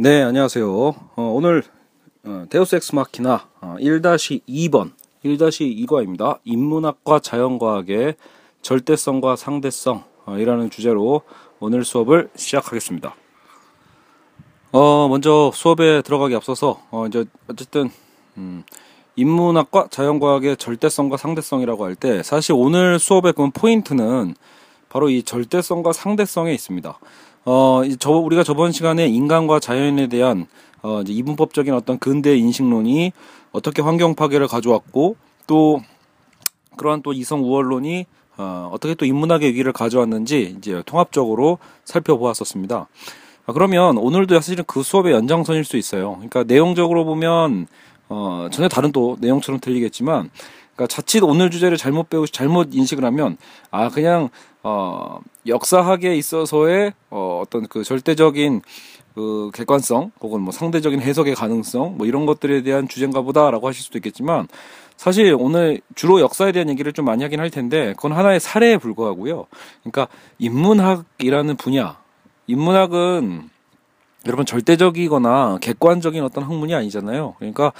네, 안녕하세요. 어, 오늘 어, 데우스 엑스 마키나 어, 1-2번, 1-2과입니다. 인문학과 자연과학의 절대성과 상대성 어, 이라는 주제로 오늘 수업을 시작하겠습니다. 어, 먼저 수업에 들어가기 앞서서 어, 이제 어쨌든 음, 인문학과 자연과학의 절대성과 상대성이라고 할 때 사실 오늘 수업의 그 포인트는 바로 이 절대성과 상대성에 있습니다. 어, 저, 우리가 저번 시간에 인간과 자연에 대한 어, 이제 이분법적인 어떤 근대 인식론이 어떻게 환경 파괴를 가져왔고 또 그러한 또 이성 우월론이 어, 어떻게 또 인문학의 위기를 가져왔는지 이제 통합적으로 살펴보았었습니다. 아, 그러면 오늘도 사실은 그 수업의 연장선일 수 있어요. 그러니까 내용적으로 보면 어, 전혀 다른 또 내용처럼 들리겠지만 그러니까 자칫 오늘 주제를 잘못 배우 잘못 인식을 하면 아 그냥 어 역사학에 있어서의 어 어떤 그 절대적인 그 객관성 혹은 뭐 상대적인 해석의 가능성 뭐 이런 것들에 대한 주제인가 보다라고 하실 수도 있겠지만 사실 오늘 주로 역사에 대한 얘기를 좀 많이 하긴 할 텐데 그건 하나의 사례에 불과하고요. 그러니까 인문학이라는 분야 인문학은 여러분 절대적이거나 객관적인 어떤 학문이 아니잖아요. 그러니까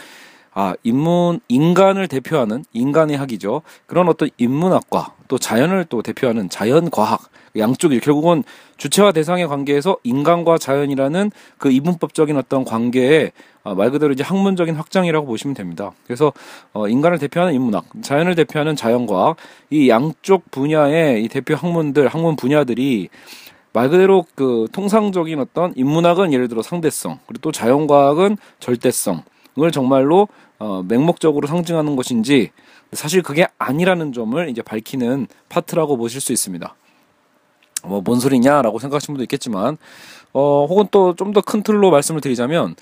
아, 인문, 인간을 대표하는 인간의 학이죠. 그런 어떤 인문학과 또 자연을 또 대표하는 자연과학 양쪽이 결국은 주체와 대상의 관계에서 인간과 자연이라는 그 이분법적인 어떤 관계에 어, 말 그대로 이제 학문적인 확장이라고 보시면 됩니다. 그래서 어, 인간을 대표하는 인문학, 자연을 대표하는 자연과학 이 양쪽 분야의 이 대표 학문들, 학문 분야들이 말 그대로 그 통상적인 어떤 인문학은 예를 들어 상대성, 그리고 또 자연과학은 절대성 을 정말로 어, 맹목적으로 상징하는 것인지 사실 그게 아니라는 점을 이제 밝히는 파트라고 보실 수 있습니다. 뭐 뭔 소리냐라고 생각하시는 분도 있겠지만 어 혹은 또 좀 더 큰 틀로 말씀을 드리자면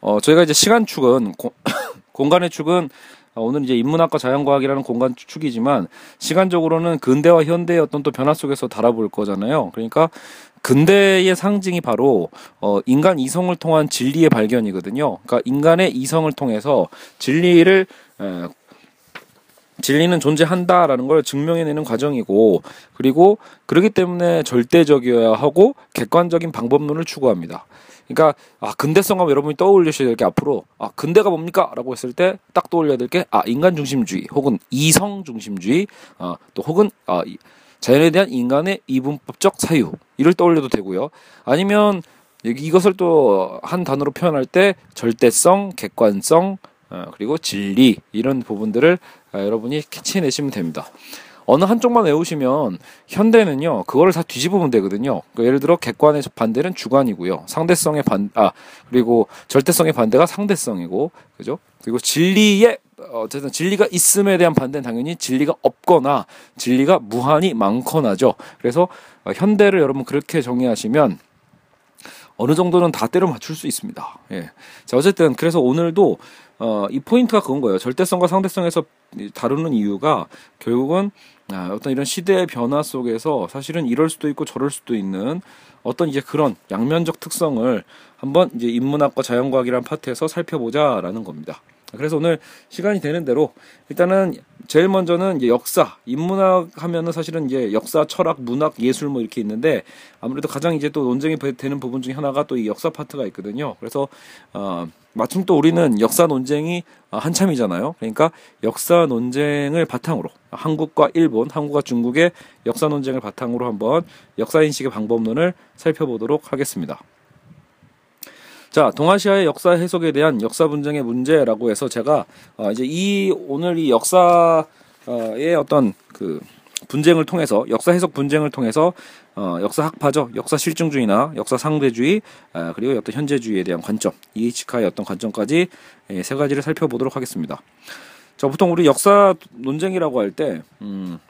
어 저희가 이제 시간 축은 고, 공간의 축은 오늘 이제 인문학과 자연과학이라는 공간 축이지만 시간적으로는 근대와 현대의 어떤 또 변화 속에서 다뤄볼 거잖아요. 그러니까 근대의 상징이 바로 어 인간 이성을 통한 진리의 발견이거든요. 그러니까 인간의 이성을 통해서 진리를 에, 진리는 존재한다라는 걸 증명해내는 과정이고 그리고 그렇기 때문에 절대적이어야 하고 객관적인 방법론을 추구합니다. 그러니까 아 근대성하면 여러분이 떠올리셔야 될 게 앞으로 아 근대가 뭡니까?라고 했을 때 딱 떠올려야 될 게 아 인간 중심주의 혹은 이성 중심주의 아또 혹은 아 자연에 대한 인간의 이분법적 사유 이를 떠올려도 되고요. 아니면 이것을 또 한 단어로 표현할 때 절대성, 객관성, 어, 그리고 진리 이런 부분들을 아, 여러분이 캐치해내시면 됩니다. 어느 한쪽만 외우시면 현대는요 그거를 다 뒤집으면 되거든요. 그러니까 예를 들어 객관의 반대는 주관이고요. 상대성의 반 아 그리고 절대성의 반대가 상대성이고 그죠? 그리고 진리의 어쨌든 진리가 있음에 대한 반대는 당연히 진리가 없거나 진리가 무한히 많거나죠. 그래서 어, 현대를 여러분 그렇게 정의하시면 어느 정도는 다 때려 맞출 수 있습니다. 예. 자, 어쨌든 그래서 오늘도 어, 이 포인트가 그건 거예요. 절대성과 상대성에서 다루는 이유가 결국은 아, 어떤 이런 시대의 변화 속에서 사실은 이럴 수도 있고 저럴 수도 있는 어떤 이제 그런 양면적 특성을 한번 이제 인문학과 자연과학이라는 파트에서 살펴보자라는 겁니다. 그래서 오늘 시간이 되는 대로 일단은 제일 먼저는 이제 역사, 인문학 하면은 사실은 이제 역사, 철학, 문학, 예술 뭐 이렇게 있는데 아무래도 가장 이제 또 논쟁이 되는 부분 중에 하나가 또 이 역사 파트가 있거든요. 그래서 어 마침 또 우리는 역사 논쟁이 한참이잖아요. 그러니까 역사 논쟁을 바탕으로 한국과 일본, 한국과 중국의 역사 논쟁을 바탕으로 한번 역사 인식의 방법론을 살펴보도록 하겠습니다. 자, 동아시아의 역사 해석에 대한 역사 분쟁의 문제라고 해서 제가 어, 이제 이 오늘 이 역사의 어떤 그 분쟁을 통해서 역사 해석 분쟁을 통해서 어, 역사 학파죠, 역사 실증주의나 역사 상대주의 아, 그리고 어떤 현재주의에 대한 관점, 이에치카의 어떤 관점까지 예, 세 가지를 살펴보도록 하겠습니다. 자, 보통 우리 역사 논쟁이라고 할 때, 음,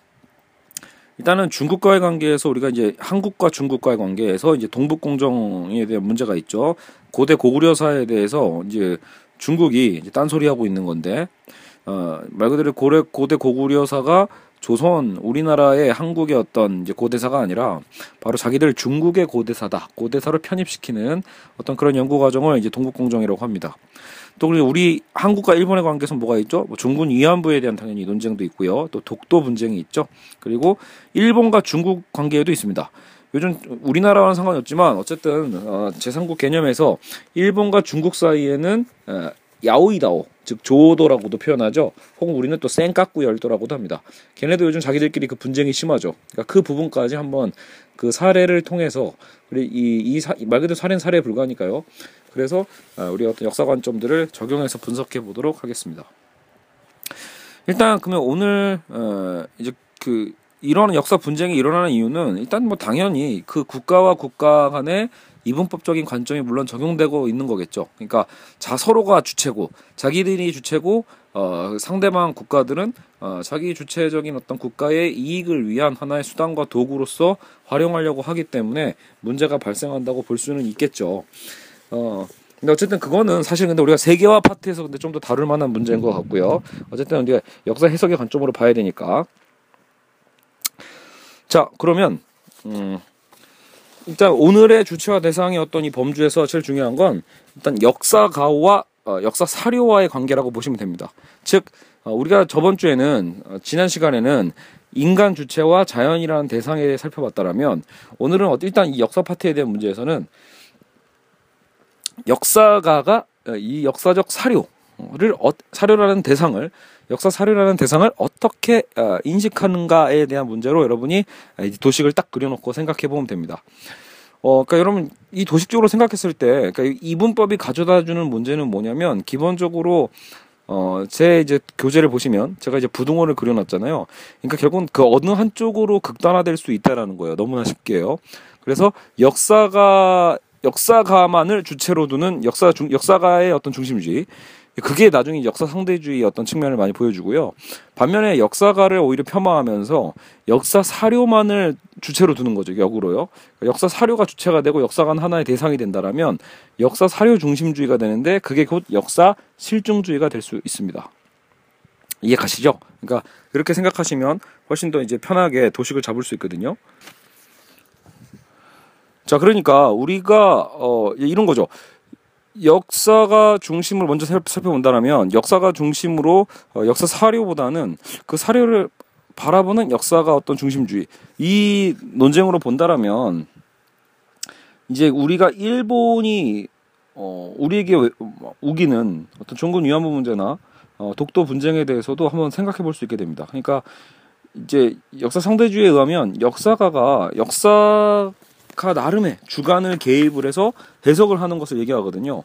일단은 중국과의 관계에서 우리가 이제 한국과 중국과의 관계에서 이제 동북 공정에 대한 문제가 있죠. 고대 고구려사에 대해서 이제 중국이 이제 딴소리 하고 있는 건데 어, 말 그대로 고래, 고대 고구려사가 조선 우리나라의 한국의 어떤 이제 고대사가 아니라 바로 자기들 중국의 고대사다 고대사로 편입시키는 어떤 그런 연구 과정을 이제 동북공정이라고 합니다. 또 우리 한국과 일본의 관계에서 뭐가 있죠? 뭐 중군 위안부에 대한 당연히 논쟁도 있고요. 또 독도 분쟁이 있죠. 그리고 일본과 중국 관계에도 있습니다. 요즘 우리나라와는 상관이 없지만 어쨌든 어, 제3국 개념에서 일본과 중국 사이에는 어, 야오이다오 즉 조도라고도 표현하죠. 혹은 우리는 또 센까꾸 열도라고도 합니다. 걔네도 요즘 자기들끼리 그 분쟁이 심하죠. 그러니까 그 부분까지 한번 그 사례를 통해서 우리 이이말 그대로 사례는 사례에 불과하니까요. 그래서 어, 우리 어떤 역사 관점들을 적용해서 분석해 보도록 하겠습니다. 일단 그러면 오늘 어 이제 그 이런 역사 분쟁이 일어나는 이유는 일단 뭐 당연히 그 국가와 국가 간의 이분법적인 관점이 물론 적용되고 있는 거겠죠. 그러니까 자 서로가 주체고 자기들이 주체고 어, 상대방 국가들은 어, 자기 주체적인 어떤 국가의 이익을 위한 하나의 수단과 도구로서 활용하려고 하기 때문에 문제가 발생한다고 볼 수는 있겠죠. 어, 근데 어쨌든 그거는 사실 근데 우리가 세계화 파트에서 근데 좀 더 다룰 만한 문제인 것 같고요. 어쨌든 우리가 역사 해석의 관점으로 봐야 되니까. 자, 그러면 음, 일단 오늘의 주체와 대상이었던 이 범주에서 제일 중요한 건 일단 역사가와 어, 역사 사료와의 관계라고 보시면 됩니다. 즉 어, 우리가 저번 주에는 어, 지난 시간에는 인간 주체와 자연이라는 대상에 대해 살펴봤다라면 오늘은 일단 이 역사 파트에 대한 문제에서는 역사가가 어, 이 역사적 사료 를 어, 사료라는 대상을 역사 사료라는 대상을 어떻게 어, 인식하는가에 대한 문제로 여러분이 도식을 딱 그려놓고 생각해 보면 됩니다. 어, 그러니까 여러분 이 도식적으로 생각했을 때, 그러니까 이분법이 가져다주는 문제는 뭐냐면 기본적으로 어, 제 이제 교재를 보시면 제가 이제 부등호를 그려놨잖아요. 그러니까 결국은 그 어느 한쪽으로 극단화될 수 있다라는 거예요. 너무나 쉽게요. 그래서 역사가 역사가만을 주체로 두는 역사 중 역사가의 어떤 중심주의 그게 나중에 역사 상대주의 어떤 측면을 많이 보여주고요. 반면에 역사가를 오히려 폄하하면서 역사 사료만을 주체로 두는 거죠. 역으로요. 그러니까 역사 사료가 주체가 되고 역사관 하나의 대상이 된다라면 역사 사료 중심주의가 되는데 그게 곧 역사 실증주의가 될 수 있습니다. 이해 가시죠? 그러니까 그렇게 생각하시면 훨씬 더 이제 편하게 도식을 잡을 수 있거든요. 자, 그러니까 우리가 어 이런 거죠. 역사가 중심을 먼저 살펴본다면 역사가 중심으로 어, 역사 사료보다는 그 사료를 바라보는 역사가 어떤 중심주의 이 논쟁으로 본다라면 이제 우리가 일본이 어 우리에게 우기는 어떤 종군 위안부 문제나 어 독도 분쟁에 대해서도 한번 생각해 볼 수 있게 됩니다. 그러니까 이제 역사 상대주의에 의하면 역사가가 역사 가 나름의 주관을 개입을 해서 해석을 하는 것을 얘기하거든요.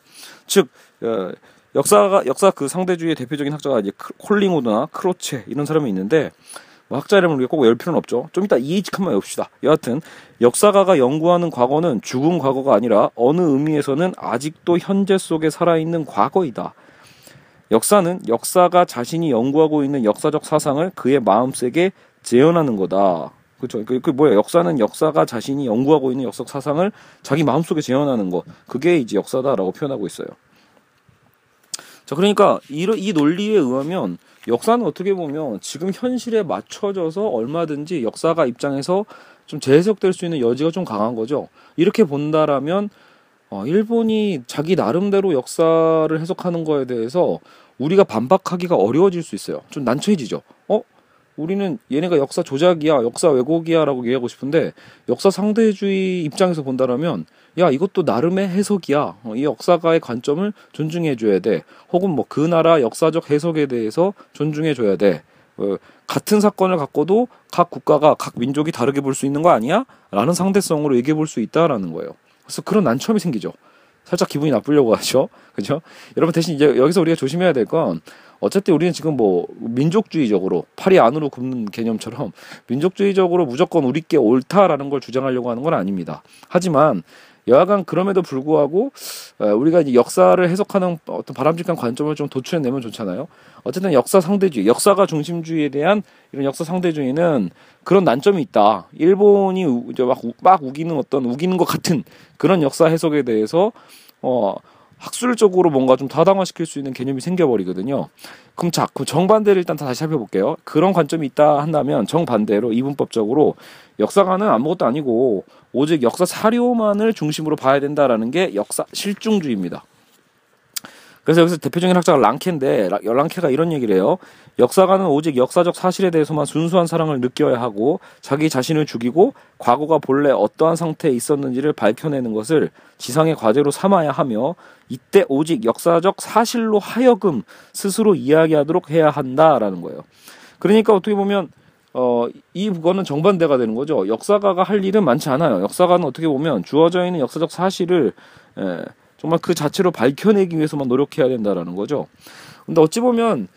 즉 어, 역사가 역사 그 상대주의의 대표적인 학자가 이제 콜링우드나 크로체 이런 사람이 있는데 뭐 학자 이름을 우리가 꼭 외울 필요는 없죠. 좀 이따 이해직한만 외웁시다. 여하튼 역사가가 연구하는 과거는 죽은 과거가 아니라 어느 의미에서는 아직도 현재 속에 살아있는 과거이다. 역사는 역사가 자신이 연구하고 있는 역사적 사상을 그의 마음속에 재현하는 거다. 그렇죠. 그, 그 뭐야 역사는 역사가 자신이 연구하고 있는 역사 사상을 자기 마음속에 재현하는 거 그게 이제 역사다라고 표현하고 있어요. 자 그러니까 이, 이 논리에 의하면 역사는 어떻게 보면 지금 현실에 맞춰져서 얼마든지 역사가 입장에서 좀 재해석될 수 있는 여지가 좀 강한 거죠. 이렇게 본다라면 어, 일본이 자기 나름대로 역사를 해석하는 거에 대해서 우리가 반박하기가 어려워질 수 있어요. 좀 난처해지죠. 어? 우리는 얘네가 역사 조작이야, 역사 왜곡이야라고 얘기하고 싶은데 역사 상대주의 입장에서 본다라면 야 이것도 나름의 해석이야. 어, 이 역사가의 관점을 존중해 줘야 돼. 혹은 뭐 그 나라 역사적 해석에 대해서 존중해 줘야 돼. 어, 같은 사건을 갖고도 각 국가가 각 민족이 다르게 볼 수 있는 거 아니야? 라는 상대성으로 얘기해 볼 수 있다라는 거예요. 그래서 그런 난처함이 생기죠. 살짝 기분이 나쁘려고 하죠. 그죠? 여러분 대신 이제 여기서 우리가 조심해야 될 건 어쨌든 우리는 지금 뭐 민족주의적으로 팔이 안으로 굽는 개념처럼 민족주의적으로 무조건 우리께 옳다라는 걸 주장하려고 하는 건 아닙니다. 하지만 여하간 그럼에도 불구하고 우리가 이제 역사를 해석하는 어떤 바람직한 관점을 좀 도출해내면 좋잖아요. 어쨌든 역사 상대주의, 역사가 중심주의에 대한 이런 역사 상대주의는 그런 난점이 있다. 일본이 막, 막 우기는 어떤 우기는 것 같은 그런 역사 해석에 대해서 어 학술적으로 뭔가 좀 타당화시킬 수 있는 개념이 생겨버리거든요. 그럼 자, 그 정반대를 일단 다시 살펴볼게요. 그런 관점이 있다 한다면 정반대로 이분법적으로 역사가는 아무것도 아니고 오직 역사 사료만을 중심으로 봐야 된다라는 게 역사 실중주의입니다. 그래서 여기서 대표적인 학자가 랑케인데 랑케가 이런 얘기를 해요. 역사가는 오직 역사적 사실에 대해서만 순수한 사랑을 느껴야 하고 자기 자신을 죽이고 과거가 본래 어떠한 상태에 있었는지를 밝혀내는 것을 지상의 과제로 삼아야 하며 이때 오직 역사적 사실로 하여금 스스로 이야기하도록 해야 한다라는 거예요. 그러니까 어떻게 보면 어, 이 부거는 정반대가 되는 거죠. 역사가가 할 일은 많지 않아요. 역사가는 어떻게 보면 주어져 있는 역사적 사실을 에, 정말 그 자체로 밝혀내기 위해서만 노력해야 된다라는 거죠. 근데 어찌 보면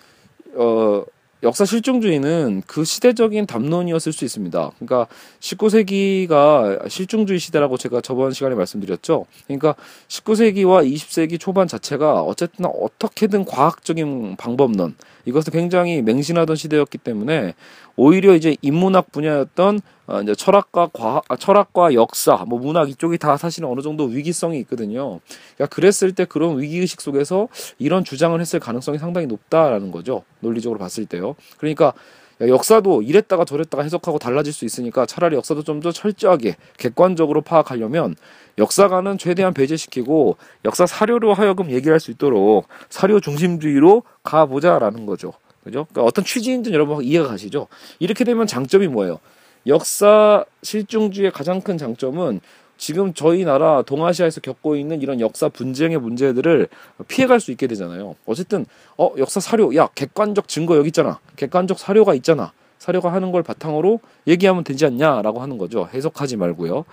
어, 역사 실종주의는 그 시대적인 담론이었을 수 있습니다. 그러니까 19세기가 실종주의 시대라고 제가 저번 시간에 말씀드렸죠. 그러니까 19세기와 20세기 초반 자체가 어쨌든 어떻게든 과학적인 방법론 이것을 굉장히 맹신하던 시대였기 때문에 오히려 이제 인문학 분야였던 어 이제 철학과 과학, 아, 철학과 역사, 뭐 문학 이쪽이 다 사실은 어느 정도 위기성이 있거든요. 그러니까 그랬을 때 그런 위기 의식 속에서 이런 주장을 했을 가능성이 상당히 높다라는 거죠. 논리적으로 봤을 때요. 그러니까 역사도 이랬다가 저랬다가 해석하고 달라질 수 있으니까 차라리 역사도 좀 더 철저하게 객관적으로 파악하려면 역사관은 최대한 배제시키고 역사 사료로 하여금 얘기할 수 있도록 사료 중심주의로 가보자라는 거죠. 그죠? 그러니까 어떤 취지인지 여러분 이해가 가시죠? 이렇게 되면 장점이 뭐예요? 역사 실중주의 가장 큰 장점은 지금 저희 나라 동아시아에서 겪고 있는 이런 역사 분쟁의 문제들을 피해갈 수 있게 되잖아요. 어쨌든 어 역사 사료 야 객관적 증거 여기 있잖아. 객관적 사료가 있잖아. 사료가 하는 걸 바탕으로 얘기하면 되지 않냐라고 하는 거죠. 해석하지 말고요.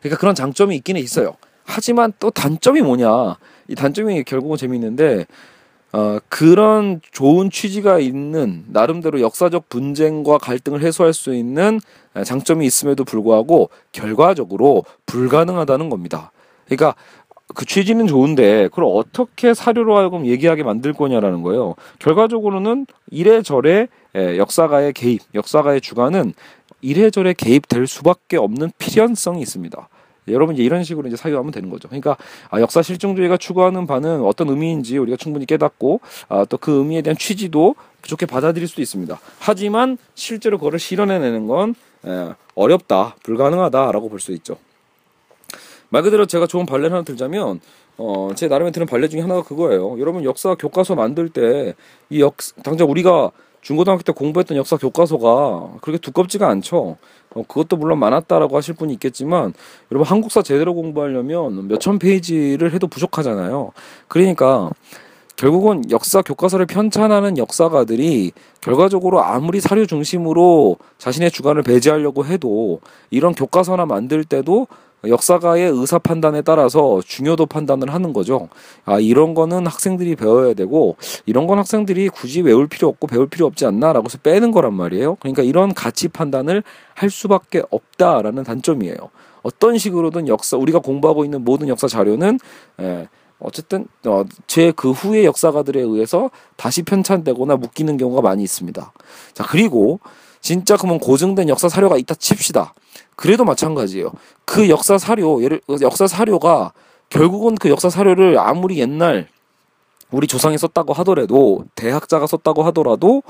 그러니까 그런 장점이 있기는 있어요. 하지만 또 단점이 뭐냐? 이 단점이 결국은 재미있는데 어, 그런 좋은 취지가 있는 나름대로 역사적 분쟁과 갈등을 해소할 수 있는 장점이 있음에도 불구하고 결과적으로 불가능하다는 겁니다. 그러니까 그 취지는 좋은데 그걸 어떻게 사료로 하여금 얘기하게 만들 거냐라는 거예요. 결과적으로는 이래저래 역사가의 개입, 역사가의 주관은 이래저래 개입될 수밖에 없는 필연성이 있습니다. 여러분 이제 이런 식으로 이제 사유하면 되는 거죠. 그러니까 아, 역사 실증주의가 추구하는 바는 어떤 의미인지 우리가 충분히 깨닫고 아, 또 그 의미에 대한 취지도 좋게 받아들일 수도 있습니다. 하지만 실제로 그거를 실현해내는 건 에, 어렵다, 불가능하다라고 볼 수 있죠. 말 그대로 제가 좋은 발레를 하나 들자면 어, 제 나름에 드는 발레 중에 하나가 그거예요. 여러분 역사 교과서 만들 때 이 역 당장 우리가 중고등학교 때 공부했던 역사 교과서가 그렇게 두껍지가 않죠. 어, 그것도 물론 많았다라고 하실 분이 있겠지만 여러분 한국사 제대로 공부하려면 몇천 페이지를 해도 부족하잖아요. 그러니까 결국은 역사 교과서를 편찬하는 역사가들이 결과적으로 아무리 사료 중심으로 자신의 주관을 배제하려고 해도 이런 교과서나 만들 때도 역사가의 의사 판단에 따라서 중요도 판단을 하는 거죠. 아, 이런 거는 학생들이 배워야 되고, 이런 건 학생들이 굳이 외울 필요 없고 배울 필요 없지 않나라고 해서 빼는 거란 말이에요. 그러니까 이런 가치 판단을 할 수밖에 없다라는 단점이에요. 어떤 식으로든 역사, 우리가 공부하고 있는 모든 역사 자료는, 예, 어쨌든, 어, 제 그 후의 역사가들에 의해서 다시 편찬되거나 묶이는 경우가 많이 있습니다. 자, 그리고, 진짜 그러면 고증된 역사 사료가 있다 칩시다. 그래도 마찬가지예요. 그 역사 사료, 예를 역사 사료가 결국은 그 역사 사료를 아무리 옛날 우리 조상이 썼다고 하더라도 대학자가 썼다고 하더라도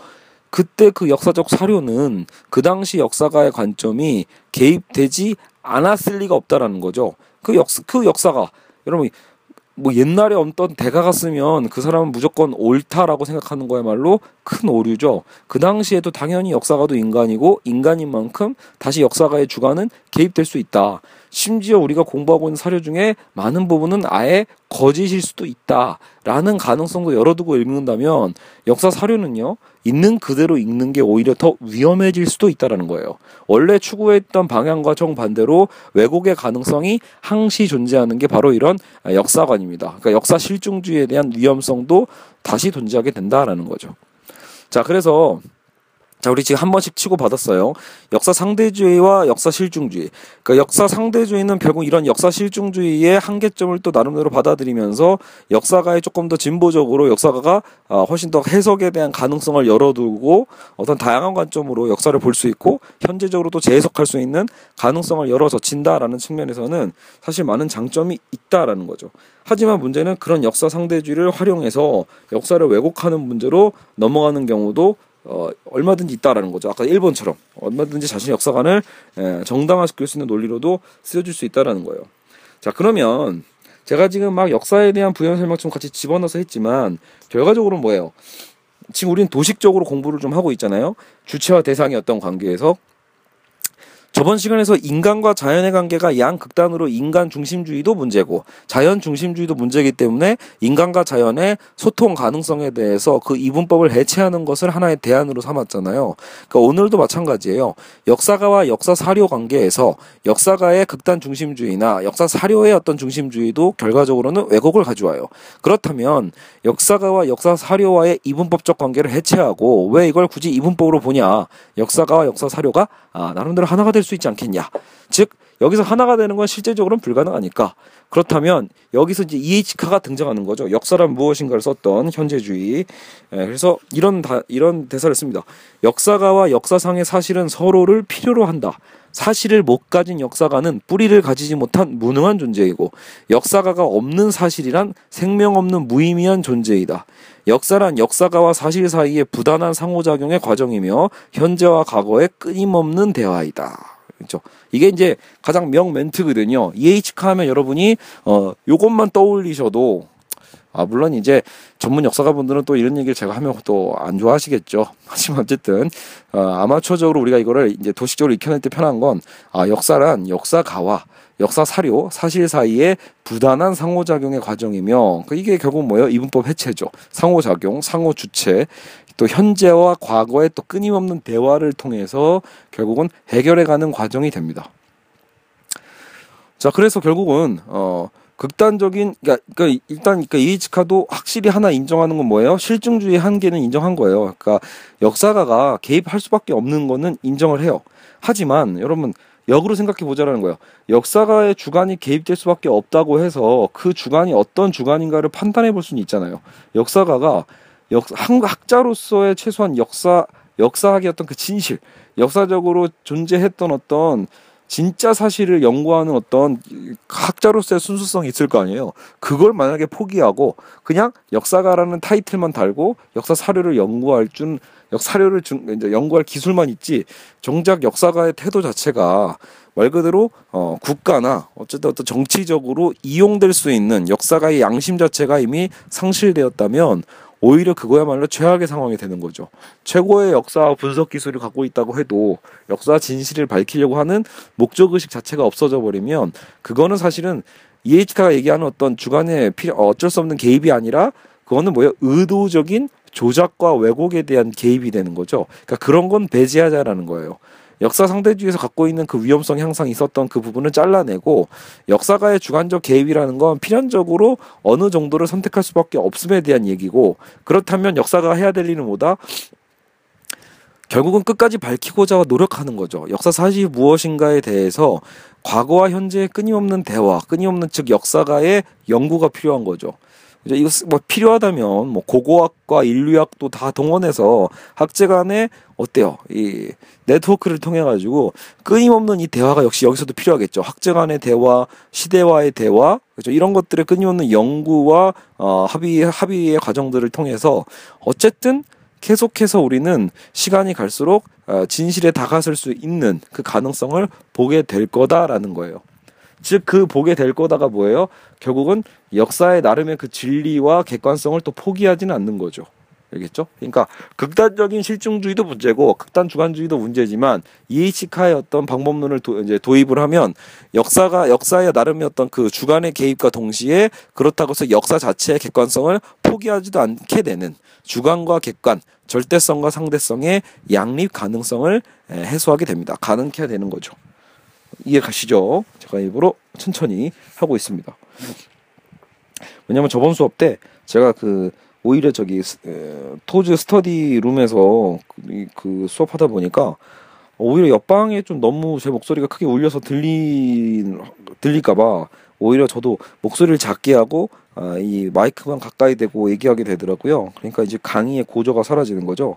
그때 그 역사적 사료는 그 당시 역사가의 관점이 개입되지 않았을 리가 없다라는 거죠. 그 역사 그 역사가 여러분 뭐 옛날에 어떤 대가가 쓰면 그 사람은 무조건 옳다라고 생각하는 거야말로 큰 오류죠. 그 당시에도 당연히 역사가도 인간이고 인간인 만큼 다시 역사가의 주관은 개입될 수 있다. 심지어 우리가 공부하고 있는 사료 중에 많은 부분은 아예 거짓일 수도 있다라는 가능성도 열어두고 읽는다면 역사 사료는요 있는 그대로 읽는 게 오히려 더 위험해질 수도 있다라는 거예요. 원래 추구했던 방향과 정반대로 왜곡의 가능성이 항시 존재하는 게 바로 이런 역사관입니다. 그러니까 역사 실중주의에 대한 위험성도 다시 존재하게 된다라는 거죠. 자, 그래서 자, 우리 지금 한 번씩 치고 받았어요. 역사 상대주의와 역사 실중주의. 그러니까 역사 상대주의는 결국 이런 역사 실중주의의 한계점을 또 나름대로 받아들이면서 역사가에 조금 더 진보적으로 역사가가 어, 훨씬 더 해석에 대한 가능성을 열어두고 어떤 다양한 관점으로 역사를 볼 수 있고 현재적으로 또 재해석할 수 있는 가능성을 열어젖힌다라는 측면에서는 사실 많은 장점이 있다라는 거죠. 하지만 문제는 그런 역사 상대주의를 활용해서 역사를 왜곡하는 문제로 넘어가는 경우도 어, 얼마든지 있다라는 거죠. 아까 일본처럼 얼마든지 자신의 역사관을 에, 정당화시킬 수 있는 논리로도 쓰여질 수 있다라는 거예요. 자, 그러면 제가 지금 막 역사에 대한 부연 설명 좀 같이 집어넣어서 했지만 결과적으로는 뭐예요? 지금 우리는 도식적으로 공부를 좀 하고 있잖아요. 주체와 대상의 어떤 관계에서 저번 시간에서 인간과 자연의 관계가 양극단으로 인간 중심주의도 문제고 자연 중심주의도 문제이기 때문에 인간과 자연의 소통 가능성에 대해서 그 이분법을 해체하는 것을 하나의 대안으로 삼았잖아요. 그러니까 오늘도 마찬가지예요. 역사가와 역사 사료 관계에서 역사가의 극단 중심주의나 역사 사료의 어떤 중심주의도 결과적으로는 왜곡을 가져와요. 그렇다면 역사가와 역사 사료와의 이분법적 관계를 해체하고 왜 이걸 굳이 이분법으로 보냐? 역사가와 역사 사료가 아, 나름대로 하나가 될 수 있지 않겠냐. 즉 여기서 하나가 되는 건 실제적으로는 불가능하니까 그렇다면 여기서 이제 EH카가 등장하는 거죠. 역사란 무엇인가를 썼던 현재주의. 예, 그래서 이런 다, 이런 대사를 씁니다. 역사가와 역사상의 사실은 서로를 필요로 한다. 사실을 못 가진 역사가는 뿌리를 가지지 못한 무능한 존재이고 역사가가 없는 사실이란 생명 없는 무의미한 존재이다. 역사란 역사가와 사실 사이의 부단한 상호작용의 과정이며 현재와 과거의 끊임없는 대화이다. 그렇죠. 이게 이제 가장 명 멘트거든요. EH카 하면 여러분이 어 요것만 떠올리셔도 아 물론 이제 전문 역사가분들은 또 이런 얘기를 제가 하면 또 안 좋아하시겠죠. 하지만 어쨌든 어, 아마추어적으로 우리가 이거를 이제 도식적으로 익혀낼 때 편한 건 아 역사란 역사가와 역사 사료 사실 사이의 부단한 상호작용의 과정이며 그 이게 결국 뭐예요? 이분법 해체죠. 상호작용, 상호 주체 또 현재와 과거의 또 끊임없는 대화를 통해서 결국은 해결해가는 과정이 됩니다. 자, 그래서 결국은 어 극단적인 그러니까, 그러니까 일단 그러니까 이이치카도 확실히 하나 인정하는 건 뭐예요? 실증주의 한계는 인정한 거예요. 그러니까 역사가가 개입할 수밖에 없는 거는 인정을 해요. 하지만 여러분 역으로 생각해 보자라는 거예요. 역사가의 주관이 개입될 수밖에 없다고 해서 그 주관이 어떤 주관인가를 판단해 볼 수는 있잖아요. 역사가가 역 학자로서의 최소한 역사 역사학의 어떤 그 진실, 역사적으로 존재했던 어떤 진짜 사실을 연구하는 어떤 학자로서의 순수성이 있을 거 아니에요. 그걸 만약에 포기하고 그냥 역사가라는 타이틀만 달고 역사 사료를 연구할 준 역사료를 준 이제 연구할 기술만 있지 정작 역사가의 태도 자체가 말 그대로 어 국가나 어쨌든 어떤 정치적으로 이용될 수 있는 역사가의 양심 자체가 이미 상실되었다면 오히려 그거야말로 최악의 상황이 되는 거죠. 최고의 역사 분석 기술을 갖고 있다고 해도 역사 진실을 밝히려고 하는 목적 의식 자체가 없어져 버리면 그거는 사실은 이에이치카가 얘기하는 어떤 주관의 필요 어쩔 수 없는 개입이 아니라 그거는 뭐예요? 의도적인 조작과 왜곡에 대한 개입이 되는 거죠. 그러니까 그런 건 배제하자라는 거예요. 역사 상대주의에서 갖고 있는 그 위험성이 항상 있었던 그 부분을 잘라내고 역사가의 주관적 개입이라는 건 필연적으로 어느 정도를 선택할 수밖에 없음에 대한 얘기고 그렇다면 역사가 해야 될 일은 뭐다? 결국은 끝까지 밝히고자 노력하는 거죠. 역사 사실이 무엇인가에 대해서 과거와 현재의 끊임없는 대화, 끊임없는 즉 역사가의 연구가 필요한 거죠. 이제 이거 뭐 필요하다면 뭐 고고학과 인류학도 다 동원해서 학제 간에 어때요? 이 네트워크를 통해 가지고 끊임없는 이 대화가 역시 여기서도 필요하겠죠. 학제 간의 대화, 시대와의 대화, 그렇죠. 이런 것들의 끊임없는 연구와 어 합의 합의의 과정들을 통해서 어쨌든 계속해서 우리는 시간이 갈수록 어, 진실에 다가설 수 있는 그 가능성을 보게 될 거다라는 거예요. 즉 그 보게 될 거다가 뭐예요? 결국은 역사의 나름의 그 진리와 객관성을 또 포기하지는 않는 거죠. 알겠죠? 그러니까 극단적인 실증주의도 문제고 극단 주관주의도 문제지만 이에이치카의 어떤 방법론을 도, 이제 도입을 하면 역사가 역사의 나름의 어떤 그 주관의 개입과 동시에 그렇다고 해서 역사 자체의 객관성을 포기하지도 않게 되는 주관과 객관, 절대성과 상대성의 양립 가능성을 해소하게 됩니다. 가능해야 되는 거죠. 이해 가시죠? 제가 일부러 천천히 하고 있습니다. 왜냐면 저번 수업 때 제가 그 오히려 저기 토즈 스터디 룸에서 그, 그 수업하다 보니까 오히려 옆방에 좀 너무 제 목소리가 크게 울려서 들리 들릴까봐 오히려 저도 목소리를 작게 하고 아, 이 마이크만 가까이 대고 얘기하게 되더라고요. 그러니까 이제 강의의 고조가 사라지는 거죠.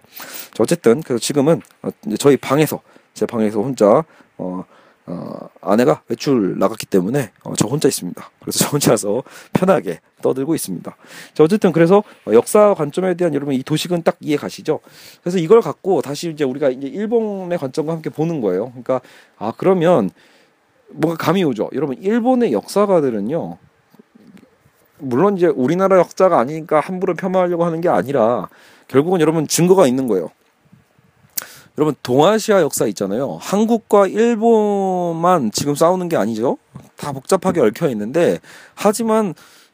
어쨌든 그래서 지금은 어, 저희 방에서 제 방에서 혼자 어 어, 아내가 외출 나갔기 때문에 어, 저 혼자 있습니다. 그래서 저 혼자서 편하게 떠들고 있습니다. 자, 어쨌든 그래서 역사 관점에 대한 여러분 이 도식은 딱 이해 가시죠? 그래서 이걸 갖고 다시 이제 우리가 이제 일본의 관점과 함께 보는 거예요. 그러니까 아 그러면 뭔가 감이 오죠. 여러분 일본의 역사가들은요 물론 이제 우리나라 역사가 아니니까 함부로 폄하하려고 하는 게 아니라 결국은 여러분 증거가 있는 거예요. 여러분 동아시아 역사 있잖아요. 한국과 일본만 지금 싸우는 게 아니죠. 다 복잡하게 얽혀 있는데 하지만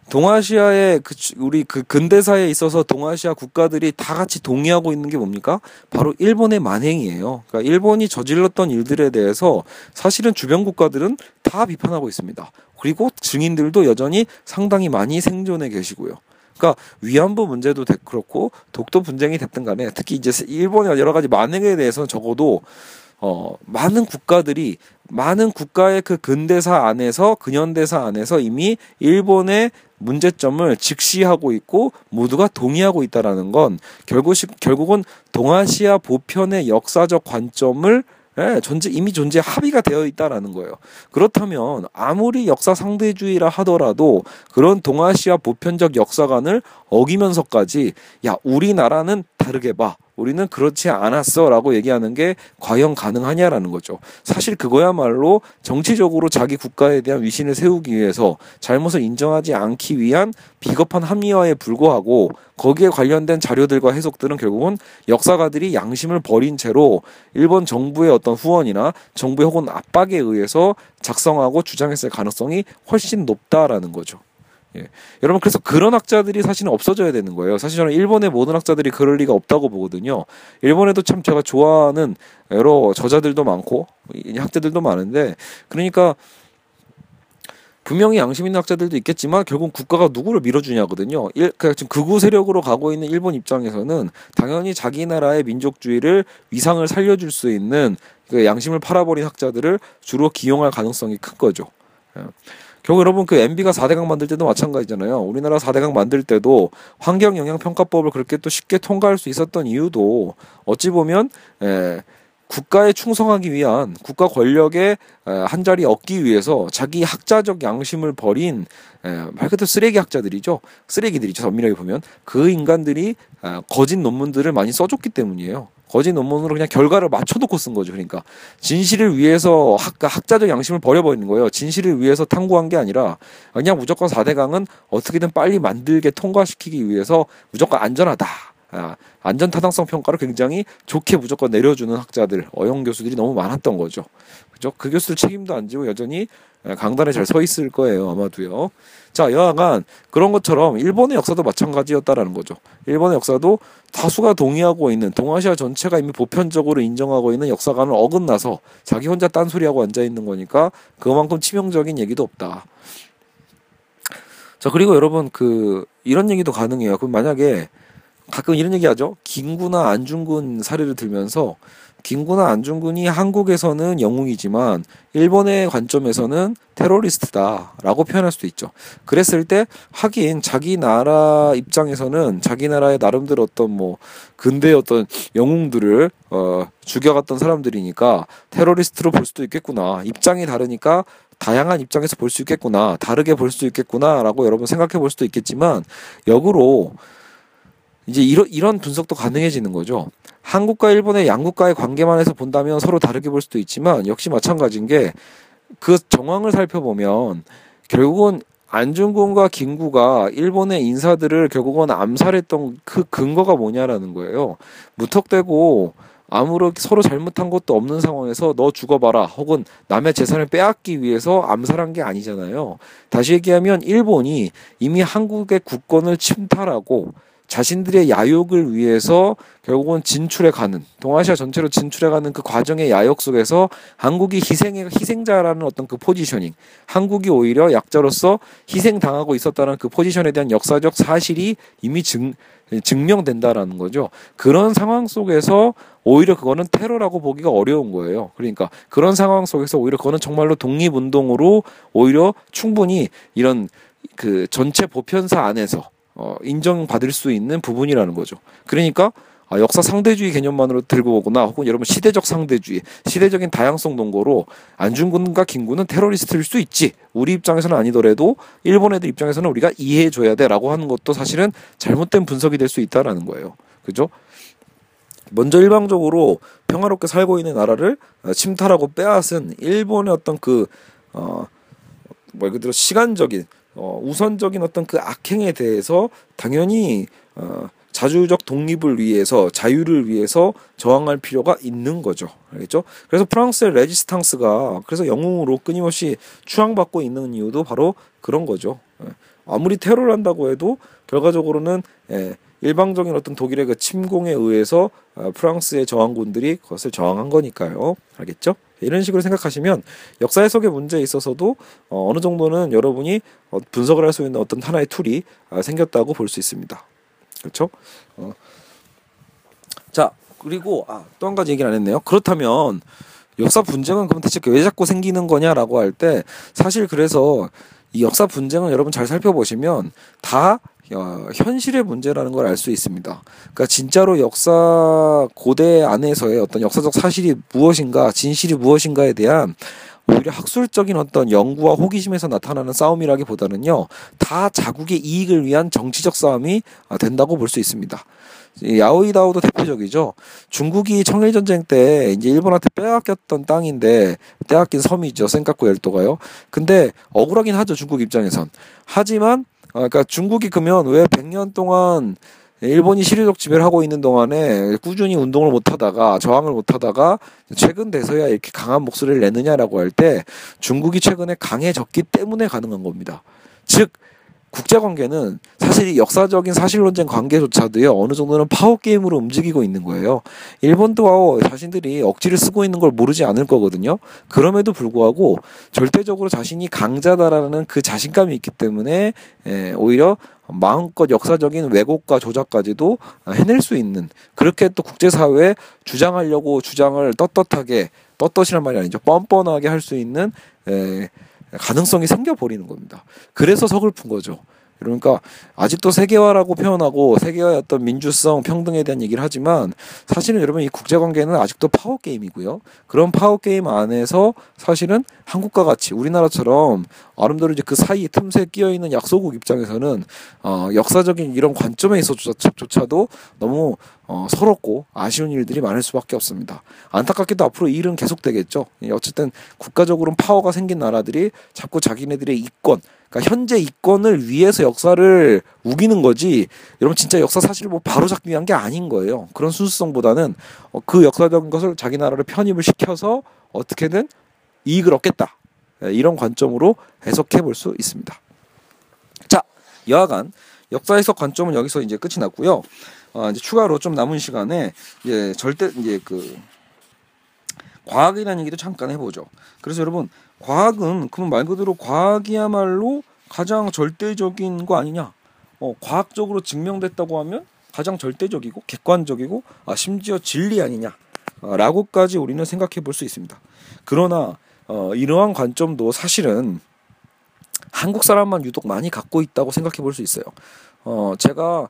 동아시아의 그 우리 그 근대사에 있어서 동아시아 국가들이 다 같이 동의하고 있는 게 뭡니까? 바로 일본의 만행이에요. 그러니까 일본이 저질렀던 일들에 대해서 사실은 주변 국가들은 다 비판하고 있습니다. 그리고 증인들도 여전히 상당히 많이 생존해 계시고요. 그러니까 위안부 문제도 그렇고 독도 분쟁이 됐든 간에 특히 이제 일본의 여러 가지 만행에 대해서는 적어도 어 많은 국가들이 많은 국가의 그 근대사 안에서 근현대사 안에서 이미 일본의 문제점을 직시하고 있고 모두가 동의하고 있다라는 건 결국 결국은 동아시아 보편의 역사적 관점을 예, 존재 이미 존재 합의가 되어 있다라는 거예요. 그렇다면 아무리 역사 상대주의라 하더라도 그런 동아시아 보편적 역사관을 어기면서까지 야 우리나라는 다르게 봐. 우리는 그렇지 않았어라고 얘기하는 게 과연 가능하냐라는 거죠. 사실 그거야말로 정치적으로 자기 국가에 대한 위신을 세우기 위해서 잘못을 인정하지 않기 위한 비겁한 합리화에 불과하고 거기에 관련된 자료들과 해석들은 결국은 역사가들이 양심을 버린 채로 일본 정부의 어떤 후원이나 정부의 혹은 압박에 의해서 작성하고 주장했을 가능성이 훨씬 높다라는 거죠. 예. 여러분 그래서 그런 학자들이 사실은 없어져야 되는 거예요. 사실 저는 일본의 모든 학자들이 그럴 리가 없다고 보거든요. 일본에도 참 제가 좋아하는 여러 저자들도 많고 학자들도 많은데 그러니까 분명히 양심 있는 학자들도 있겠지만 결국 국가가 누구를 밀어주냐거든요. 일, 그러니까 지금 극우 세력으로 가고 있는 일본 입장에서는 당연히 자기 나라의 민족주의를 위상을 살려줄 수 있는 그 양심을 팔아버린 학자들을 주로 기용할 가능성이 큰 거죠. 예. 결국 여러분 그 MB가 4대강 만들 때도 마찬가지잖아요. 우리나라 4대강 만들 때도 환경 영향 평가법을 그렇게 또 쉽게 통과할 수 있었던 이유도 어찌 보면 에, 국가에 충성하기 위한 국가 권력의 한 자리 얻기 위해서 자기 학자적 양심을 버린 말 그대로 쓰레기 학자들이죠. 쓰레기들이죠. 엄밀하게 보면 그 인간들이 거짓 논문들을 많이 써줬기 때문이에요. 거짓 논문으로 그냥 결과를 맞춰놓고 쓴 거죠. 그러니까 진실을 위해서 학, 학자적 양심을 버려버리는 거예요. 진실을 위해서 탐구한 게 아니라 그냥 무조건 4대강은 어떻게든 빨리 만들게 통과시키기 위해서 무조건 안전하다. 아, 안전 타당성 평가를 굉장히 좋게 무조건 내려주는 학자들, 어영 교수들이 너무 많았던 거죠. 그죠? 그 교수들 책임도 안 지고 여전히 강단에 잘 서 있을 거예요, 아마도요. 자, 여하간 그런 것처럼 일본의 역사도 마찬가지였다라는 거죠. 일본의 역사도 다수가 동의하고 있는 동아시아 전체가 이미 보편적으로 인정하고 있는 역사관을 어긋나서 자기 혼자 딴소리하고 앉아 있는 거니까 그만큼 치명적인 얘기도 없다. 자, 그리고 여러분 그 이런 얘기도 가능해요. 그럼 만약에 가끔 이런 얘기 하죠. 김구나 안중근 사례를 들면서 김구나 안중근이 한국에서는 영웅이지만 일본의 관점에서는 테러리스트다라고 표현할 수도 있죠. 그랬을 때 하긴 자기 나라 입장에서는 자기 나라의 나름대로 어떤 뭐 근대 어떤 영웅들을 어 죽여갔던 사람들이니까 테러리스트로 볼 수도 있겠구나. 입장이 다르니까 다양한 입장에서 볼 수 있겠구나. 다르게 볼 수 있겠구나라고 여러분 생각해 볼 수도 있겠지만 역으로 이제 이런 이런 분석도 가능해지는 거죠. 한국과 일본의 양국과의 관계만 해서 본다면 서로 다르게 볼 수도 있지만 역시 마찬가지인 게 그 정황을 살펴보면 결국은 안중근과 김구가 일본의 인사들을 결국은 암살했던 그 근거가 뭐냐라는 거예요. 무턱대고 아무런 서로 잘못한 것도 없는 상황에서 너 죽어봐라 혹은 남의 재산을 빼앗기 위해서 암살한 게 아니잖아요. 다시 얘기하면 일본이 이미 한국의 국권을 침탈하고 자신들의 야욕을 위해서 결국은 진출해 가는 동아시아 전체로 진출해 가는 그 과정의 야욕 속에서 한국이 희생의 희생자라는 어떤 그 포지셔닝, 한국이 오히려 약자로서 희생당하고 있었다는 그 포지션에 대한 역사적 사실이 이미 증 증명된다라는 거죠. 그런 상황 속에서 오히려 그거는 테러라고 보기가 어려운 거예요. 그러니까 그런 상황 속에서 오히려 그거는 정말로 독립운동으로 오히려 충분히 이런 그 전체 보편사 안에서 어, 인정받을 수 있는 부분이라는 거죠. 그러니까 아, 역사 상대주의 개념만으로 들고 오거나 혹은 여러분 시대적 상대주의, 시대적인 다양성 논거로 안중근과 김구는 테러리스트일 수 있지. 우리 입장에서는 아니더라도 일본 애들 입장에서는 우리가 이해해 줘야 돼라고 하는 것도 사실은 잘못된 분석이 될 수 있다라는 거예요. 그죠? 먼저 일방적으로 평화롭게 살고 있는 나라를 침탈하고 빼앗은 일본의 어떤 그, 어, 뭐, 그대로 시간적인 어, 우선적인 어떤 그 악행에 대해서 당연히 어, 자주적 독립을 위해서 자유를 위해서 저항할 필요가 있는 거죠. 알겠죠? 그래서 프랑스의 레지스탕스가 그래서 영웅으로 끊임없이 추앙받고 있는 이유도 바로 그런 거죠. 예. 아무리 테러를 한다고 해도 결과적으로는 예, 일방적인 어떤 독일의 그 침공에 의해서 어, 프랑스의 저항군들이 그것을 저항한 거니까요. 알겠죠? 이런 식으로 생각하시면 역사 해석의 문제에 있어서도 어, 어느 정도는 여러분이 어, 분석을 할 수 있는 어떤 하나의 툴이 아, 생겼다고 볼 수 있습니다. 그렇죠? 어. 자 그리고 아, 또 한 가지 얘기를 안 했네요. 그렇다면 역사 분쟁은 그럼 대체 왜 자꾸 생기는 거냐라고 할 때 사실 그래서 이 역사 분쟁은 여러분 잘 살펴보시면 다 어, 현실의 문제라는 걸 알 수 있습니다. 그러니까 진짜로 역사 고대 안에서의 어떤 역사적 사실이 무엇인가, 진실이 무엇인가에 대한 오히려 학술적인 어떤 연구와 호기심에서 나타나는 싸움이라기보다는요, 다 자국의 이익을 위한 정치적 싸움이 된다고 볼 수 있습니다. 야오이다오도 대표적이죠. 중국이 청일 전쟁 때 이제 일본한테 빼앗겼던 땅인데 빼앗긴 섬이죠. 센카쿠 열도가요. 근데 억울하긴 하죠. 중국 입장에선. 하지만 아, 그러니까 중국이 그러면 왜 100년 동안 일본이 시류적 지배를 하고 있는 동안에 꾸준히 운동을 못 하다가 저항을 못 하다가 최근 돼서야 이렇게 강한 목소리를 내느냐라고 할 때 중국이 최근에 강해졌기 때문에 가능한 겁니다. 즉 국제 관계는 사실 역사적인 사실론쟁 관계조차도요 어느 정도는 파워 게임으로 움직이고 있는 거예요. 일본도 자신들이 억지를 쓰고 있는 걸 모르지 않을 거거든요. 그럼에도 불구하고 절대적으로 자신이 강자다라는 그 자신감이 있기 때문에 에, 오히려 마음껏 역사적인 왜곡과 조작까지도 해낼 수 있는 그렇게 또 국제사회에 주장하려고 주장을 떳떳하게 떳떳이란 말이 아니죠 뻔뻔하게 할 수 있는 에, 가능성이 생겨버리는 겁니다. 그래서 서글픈 거죠. 그러니까 아직도 세계화라고 표현하고 세계화의 어떤 민주성, 평등에 대한 얘기를 하지만 사실은 여러분 이 국제 관계는 아직도 파워 게임이고요. 그런 파워 게임 안에서 사실은 한국과 같이 우리나라처럼 나름대로 이제 그 사이 틈새 끼어 있는 약소국 입장에서는 어 역사적인 이런 관점에 있어조차도 너무 어, 서럽고 아쉬운 일들이 많을 수밖에 없습니다. 안타깝게도 앞으로 이 일은 계속되겠죠. 어쨌든 국가적으로는 파워가 생긴 나라들이 자꾸 자기네들의 이권, 그러니까 현재 이권을 위해서 역사를 우기는 거지. 여러분 진짜 역사 사실을 뭐 바로 잡기 위한 게 아닌 거예요. 그런 순수성보다는 어, 그 역사적인 것을 자기 나라를 편입을 시켜서 어떻게든 이익을 얻겠다. 예, 이런 관점으로 해석해 볼 수 있습니다. 자, 여하간 역사 해석 관점은 여기서 이제 끝이 났고요. 어, 이제 추가로 좀 남은 시간에 이제 절대 이제 그 과학이라는 얘기도 잠깐 해보죠. 그래서 여러분 과학은 그럼 말 그대로 과학이야말로 가장 절대적인 거 아니냐? 어, 과학적으로 증명됐다고 하면 가장 절대적이고 객관적이고 아, 심지어 진리 아니냐? 어, 라고까지 우리는 생각해 볼 수 있습니다. 그러나 어, 이러한 관점도 사실은 한국 사람만 유독 많이 갖고 있다고 생각해 볼 수 있어요. 어, 제가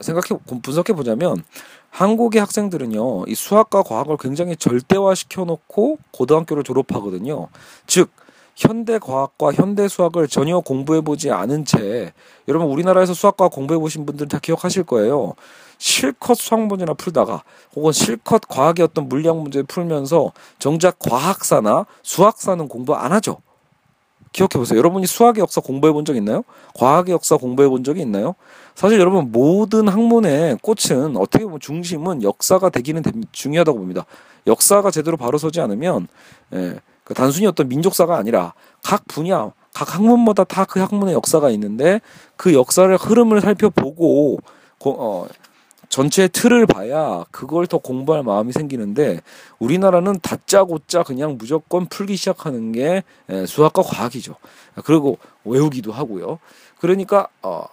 생각해 분석해 보자면 한국의 학생들은요 이 수학과 과학을 굉장히 절대화 시켜놓고 고등학교를 졸업하거든요. 즉 현대 과학과 현대 수학을 전혀 공부해 보지 않은 채 여러분 우리나라에서 수학과 공부해 보신 분들 다 기억하실 거예요. 실컷 수학 문제나 풀다가 혹은 실컷 과학의 어떤 물리학 문제 풀면서 정작 과학사나 수학사는 공부 안 하죠. 기억해 보세요. 여러분이 수학의 역사 공부해 본 적 있나요? 과학의 역사 공부해 본 적이 있나요? 사실 여러분 모든 학문의 꽃은 어떻게 보면 중심은 역사가 되기는 중요하다고 봅니다. 역사가 제대로 바로 서지 않으면 예, 그 단순히 어떤 민족사가 아니라 각 분야, 각 학문마다 다 그 학문의 역사가 있는데 그 역사를 흐름을 살펴보고 고, 어, 전체 틀을 봐야 그걸 더 공부할 마음이 생기는데 우리나라는 다짜고짜 그냥 무조건 풀기 시작하는 게 예, 수학과 과학이죠. 그리고 외우기도 하고요. 그러니까 어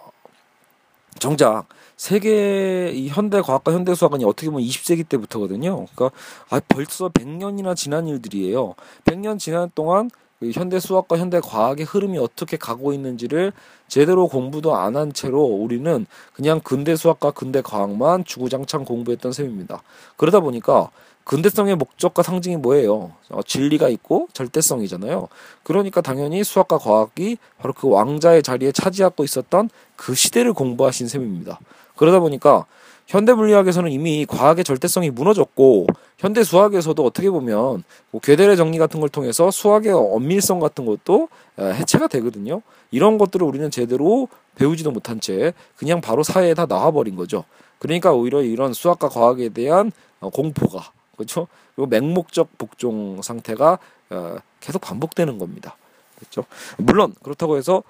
정작 세계 이 현대 과학과 현대 수학은 어떻게 보면 20세기 때부터거든요. 그러니까 아 벌써 100년이나 지난 일들이에요. 100년 지난 동안 그 현대 수학과 현대 과학의 흐름이 어떻게 가고 있는지를 제대로 공부도 안 한 채로 우리는 그냥 근대 수학과 근대 과학만 주구장창 공부했던 셈입니다. 그러다 보니까 근대성의 목적과 상징이 뭐예요? 어, 진리가 있고 절대성이잖아요. 그러니까 당연히 수학과 과학이 바로 그 왕자의 자리에 차지하고 있었던 그 시대를 공부하신 셈입니다. 그러다 보니까 현대 물리학에서는 이미 과학의 절대성이 무너졌고 현대 수학에서도 어떻게 보면 뭐 괴델의 정리 같은 걸 통해서 수학의 엄밀성 같은 것도 어, 해체가 되거든요. 이런 것들을 우리는 제대로 배우지도 못한 채 그냥 바로 사회에 다 나와버린 거죠. 그러니까 오히려 이런 수학과 과학에 대한 어, 공포가 그렇죠. 그리고 맹목적 복종 상태가 어, 계속 반복되는 겁니다. 그렇죠. 물론 그렇다고 해서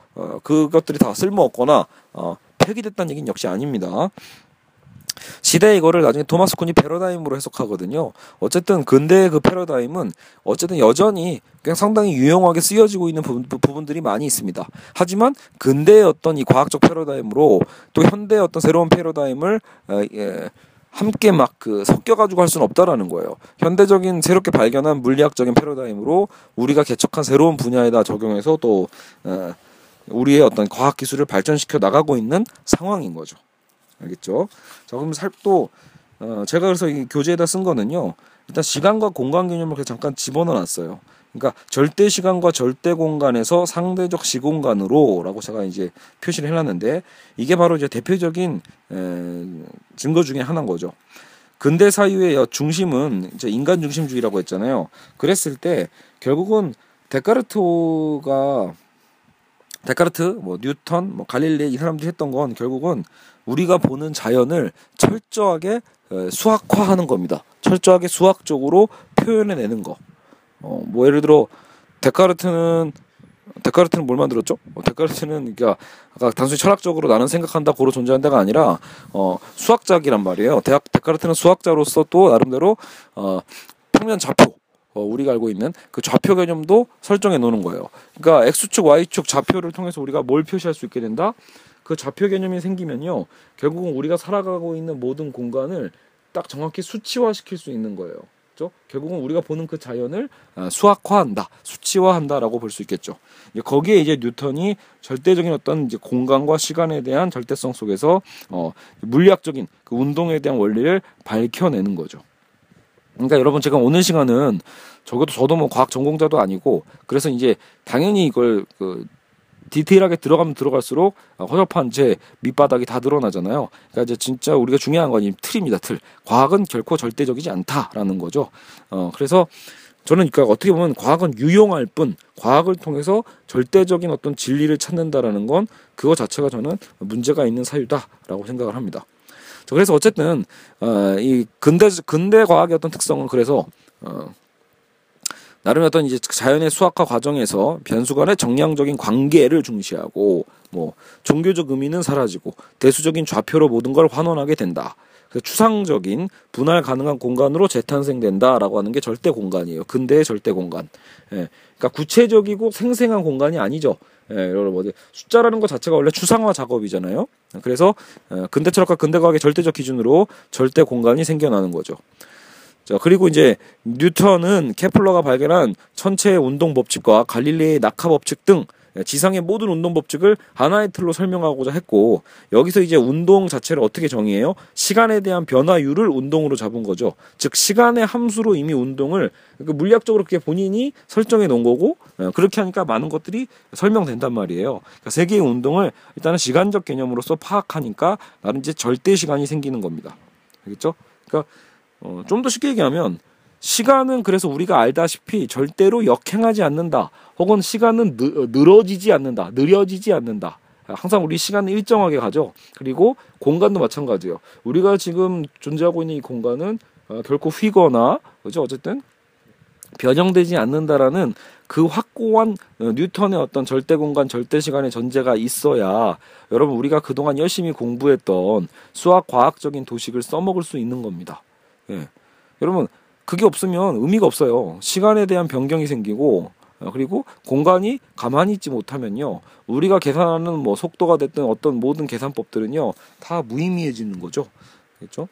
그것들이 다 쓸모없거나 폐기됐다는 얘기는 역시 아닙니다. 시대 이거를 나중에 토마스 쿤이 패러다임으로 해석하거든요. 어쨌든 근대의 그 패러다임은 어쨌든 여전히 그냥 상당히 유용하게 쓰여지고 있는 부분, 부분들이 많이 있습니다. 하지만 근대의 어떤 이 과학적 패러다임으로 또 현대의 어떤 새로운 패러다임을 어, 예, 함께 막 그 섞여가지고 할 수는 없다라는 거예요. 현대적인 새롭게 발견한 물리학적인 패러다임으로 우리가 개척한 새로운 분야에다 적용해서 또 어, 우리의 어떤 과학 기술을 발전시켜 나가고 있는 상황인 거죠. 알겠죠? 자, 그럼 살또 어, 제가 그래서 이 교재에다 쓴 거는요. 일단 시간과 공간 개념을 잠깐 집어넣어 놨어요. 그러니까 절대 시간과 절대 공간에서 상대적 시공간으로라고 제가 이제 표시를 해놨는데 이게 바로 이제 대표적인 에, 증거 중에 하나인 거죠. 근대 사유의 중심은 이제 인간 중심주의라고 했잖아요. 그랬을 때 결국은 데카르트가 데카르트, 뭐 뉴턴, 뭐 갈릴레이 이 사람들이 했던 건 결국은 우리가 보는 자연을 철저하게 어, 수학화하는 겁니다. 철저하게 수학적으로 표현해내는 거. 어, 뭐 예를 들어 데카르트는 데카르트는 뭘 만들었죠? 어, 데카르트는 그러니까 아까 단순히 철학적으로 나는 생각한다 고로 존재한다가 아니라 어, 수학자기란 말이에요. 대학 데카르트는 수학자로서 또 나름대로 어, 평면 좌표 어, 우리가 알고 있는 그 좌표 개념도 설정해 놓는 거예요. 그러니까 x축, y축 좌표를 통해서 우리가 뭘 표시할 수 있게 된다? 그 좌표 개념이 생기면요. 결국은 우리가 살아가고 있는 모든 공간을 딱 정확히 수치화시킬 수 있는 거예요. 그렇죠? 결국은 우리가 보는 그 자연을 아, 수학화한다, 수치화한다라고 볼 수 있겠죠. 거기에 이제 뉴턴이 절대적인 어떤 이제 공간과 시간에 대한 절대성 속에서 어, 물리학적인 그 운동에 대한 원리를 밝혀내는 거죠. 그러니까 여러분 제가 오늘 시간은 적어도 저도 뭐 과학 전공자도 아니고 그래서 이제 당연히 이걸 그 디테일하게 들어가면 들어갈수록 허접한 제 밑바닥이 다 드러나잖아요. 그러니까 이제 진짜 우리가 중요한 건 이 틀입니다. 틀. 과학은 결코 절대적이지 않다라는 거죠. 어 그래서 저는 그러니까 어떻게 보면 과학은 유용할 뿐 과학을 통해서 절대적인 어떤 진리를 찾는다라는 건 그거 자체가 저는 문제가 있는 사유다라고 생각을 합니다. 그래서 어쨌든 어, 이 근대 근대 과학의 어떤 특성은 그래서 어, 나름의 어떤 이제 자연의 수학화 과정에서 변수 간의 정량적인 관계를 중시하고 뭐 종교적 의미는 사라지고 대수적인 좌표로 모든 걸 환원하게 된다. 그 추상적인 분할 가능한 공간으로 재탄생된다라고 하는 게 절대 공간이에요. 근대의 절대 공간. 예. 그러니까 구체적이고 생생한 공간이 아니죠. 예, 여러분 뭐 숫자라는 것 자체가 원래 추상화 작업이잖아요. 그래서 어, 근대 철학과 근대 과학의 절대적 기준으로 절대 공간이 생겨나는 거죠. 자, 그리고 이제 뉴턴은 케플러가 발견한 천체의 운동 법칙과 갈릴레이의 낙하 법칙 등 지상의 모든 운동 법칙을 하나의 틀로 설명하고자 했고 여기서 이제 운동 자체를 어떻게 정의해요? 시간에 대한 변화율을 운동으로 잡은 거죠. 즉 시간의 함수로 이미 운동을 그 물리학적으로 그렇게 본인이 설정해 놓은 거고 어, 그렇게 하니까 많은 것들이 설명된단 말이에요. 그러니까 세계의 운동을 일단은 시간적 개념으로서 파악하니까 나는 이제 절대 시간이 생기는 겁니다. 알겠죠? 그러니까 어, 좀 더 쉽게 얘기하면 시간은 그래서 우리가 알다시피 절대로 역행하지 않는다. 혹은 시간은 느, 늘어지지 않는다. 느려지지 않는다. 항상 우리 시간은 일정하게 가죠. 그리고 공간도 마찬가지예요. 우리가 지금 존재하고 있는 이 공간은 어, 결코 휘거나 그죠? 어쨌든 변형되지 않는다라는 그 확고한 어, 뉴턴의 어떤 절대 공간, 절대 시간의 전제가 있어야 여러분 우리가 그동안 열심히 공부했던 수학 과학적인 도식을 써먹을 수 있는 겁니다. 예. 여러분 그게 없으면 의미가 없어요. 시간에 대한 변경이 생기고 어, 그리고 공간이 가만히 있지 못하면요. 우리가 계산하는 뭐 속도가 됐든 어떤 모든 계산법들은요. 다 무의미해지는 거죠. 그렇죠?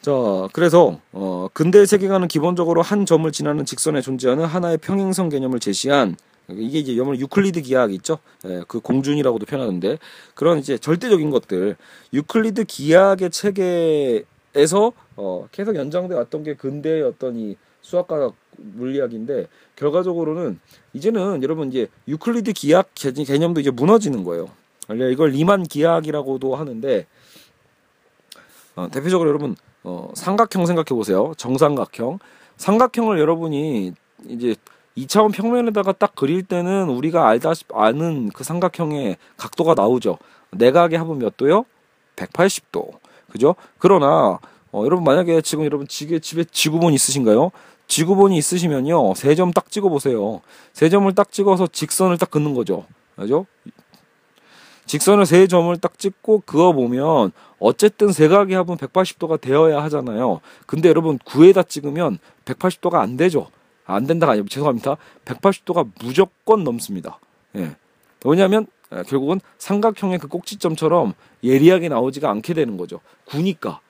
자, 그래서 어 근대 세계관은 기본적으로 한 점을 지나는 직선에 존재하는 하나의 평행선 개념을 제시한 이게 이제 여러분 유클리드 기하학 있죠? 예, 그 공준이라고도 표현하는데 그런 이제 절대적인 것들 유클리드 기하학의 체계에서 어, 계속 연장돼 왔던 게 근대의 어떤 이 수학과 물리학인데 결과적으로는 이제는 여러분 이제 유클리드 기하학 개념도 이제 무너지는 거예요. 원래 이걸 리만 기하학이라고도 하는데 어, 대표적으로 여러분 어, 삼각형 생각해 보세요. 정삼각형. 삼각형을 여러분이 이제 2차원 평면에다가 딱 그릴 때는 우리가 알다시 아는 그 삼각형의 각도가 나오죠. 내각의 합은 몇 도요? 180도. 그죠? 그러나 어, 여러분 만약에 지금 여러분 집에 집에 지구본 있으신가요? 지구본이 있으시면요. 세 점 딱 찍어 보세요. 세 점을 딱 찍어서 직선을 딱 긋는 거죠. 그죠? 직선을 세 점을 딱 찍고 그어 보면 어쨌든 세각의 합은 180도가 되어야 하잖아요. 근데 여러분 9에다 찍으면 180도가 안 되죠. 안 된다가 아니고 죄송합니다. 180도가 무조건 넘습니다. 예. 왜냐하면 예, 결국은 삼각형의 그 꼭지점처럼 예리하게 나오지가 않게 되는 거죠. 구니까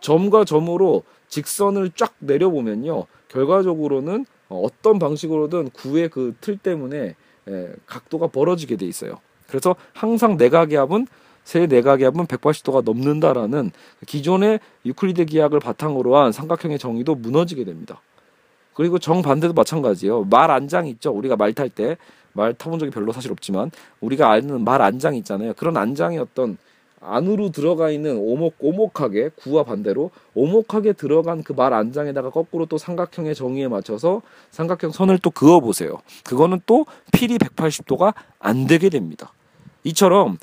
점과 점으로 직선을 쫙 내려보면요. 결과적으로는 어떤 방식으로든 구의 그 틀 때문에 예, 각도가 벌어지게 돼 있어요. 그래서 항상 내각의 합은 세 내각의 합은 180도가 넘는다라는 기존의 유클리드 기하학을 바탕으로 한 삼각형의 정의도 무너지게 됩니다. 그리고 정반대도 마찬가지예요. 말 안장 있죠. 우리가 말 탈 때 말 타본 적이 별로 사실 없지만 우리가 아는 말 안장 있잖아요. 그런 안장이 어떤 안으로 들어가 있는 오목 오목하게 구와 반대로 오목하게 들어간 그 말 안장에다가 거꾸로 또 삼각형의 정의에 맞춰서 삼각형 선을 또 그어 보세요. 그거는 또 필이 180도가 안 되게 됩니다. 이처럼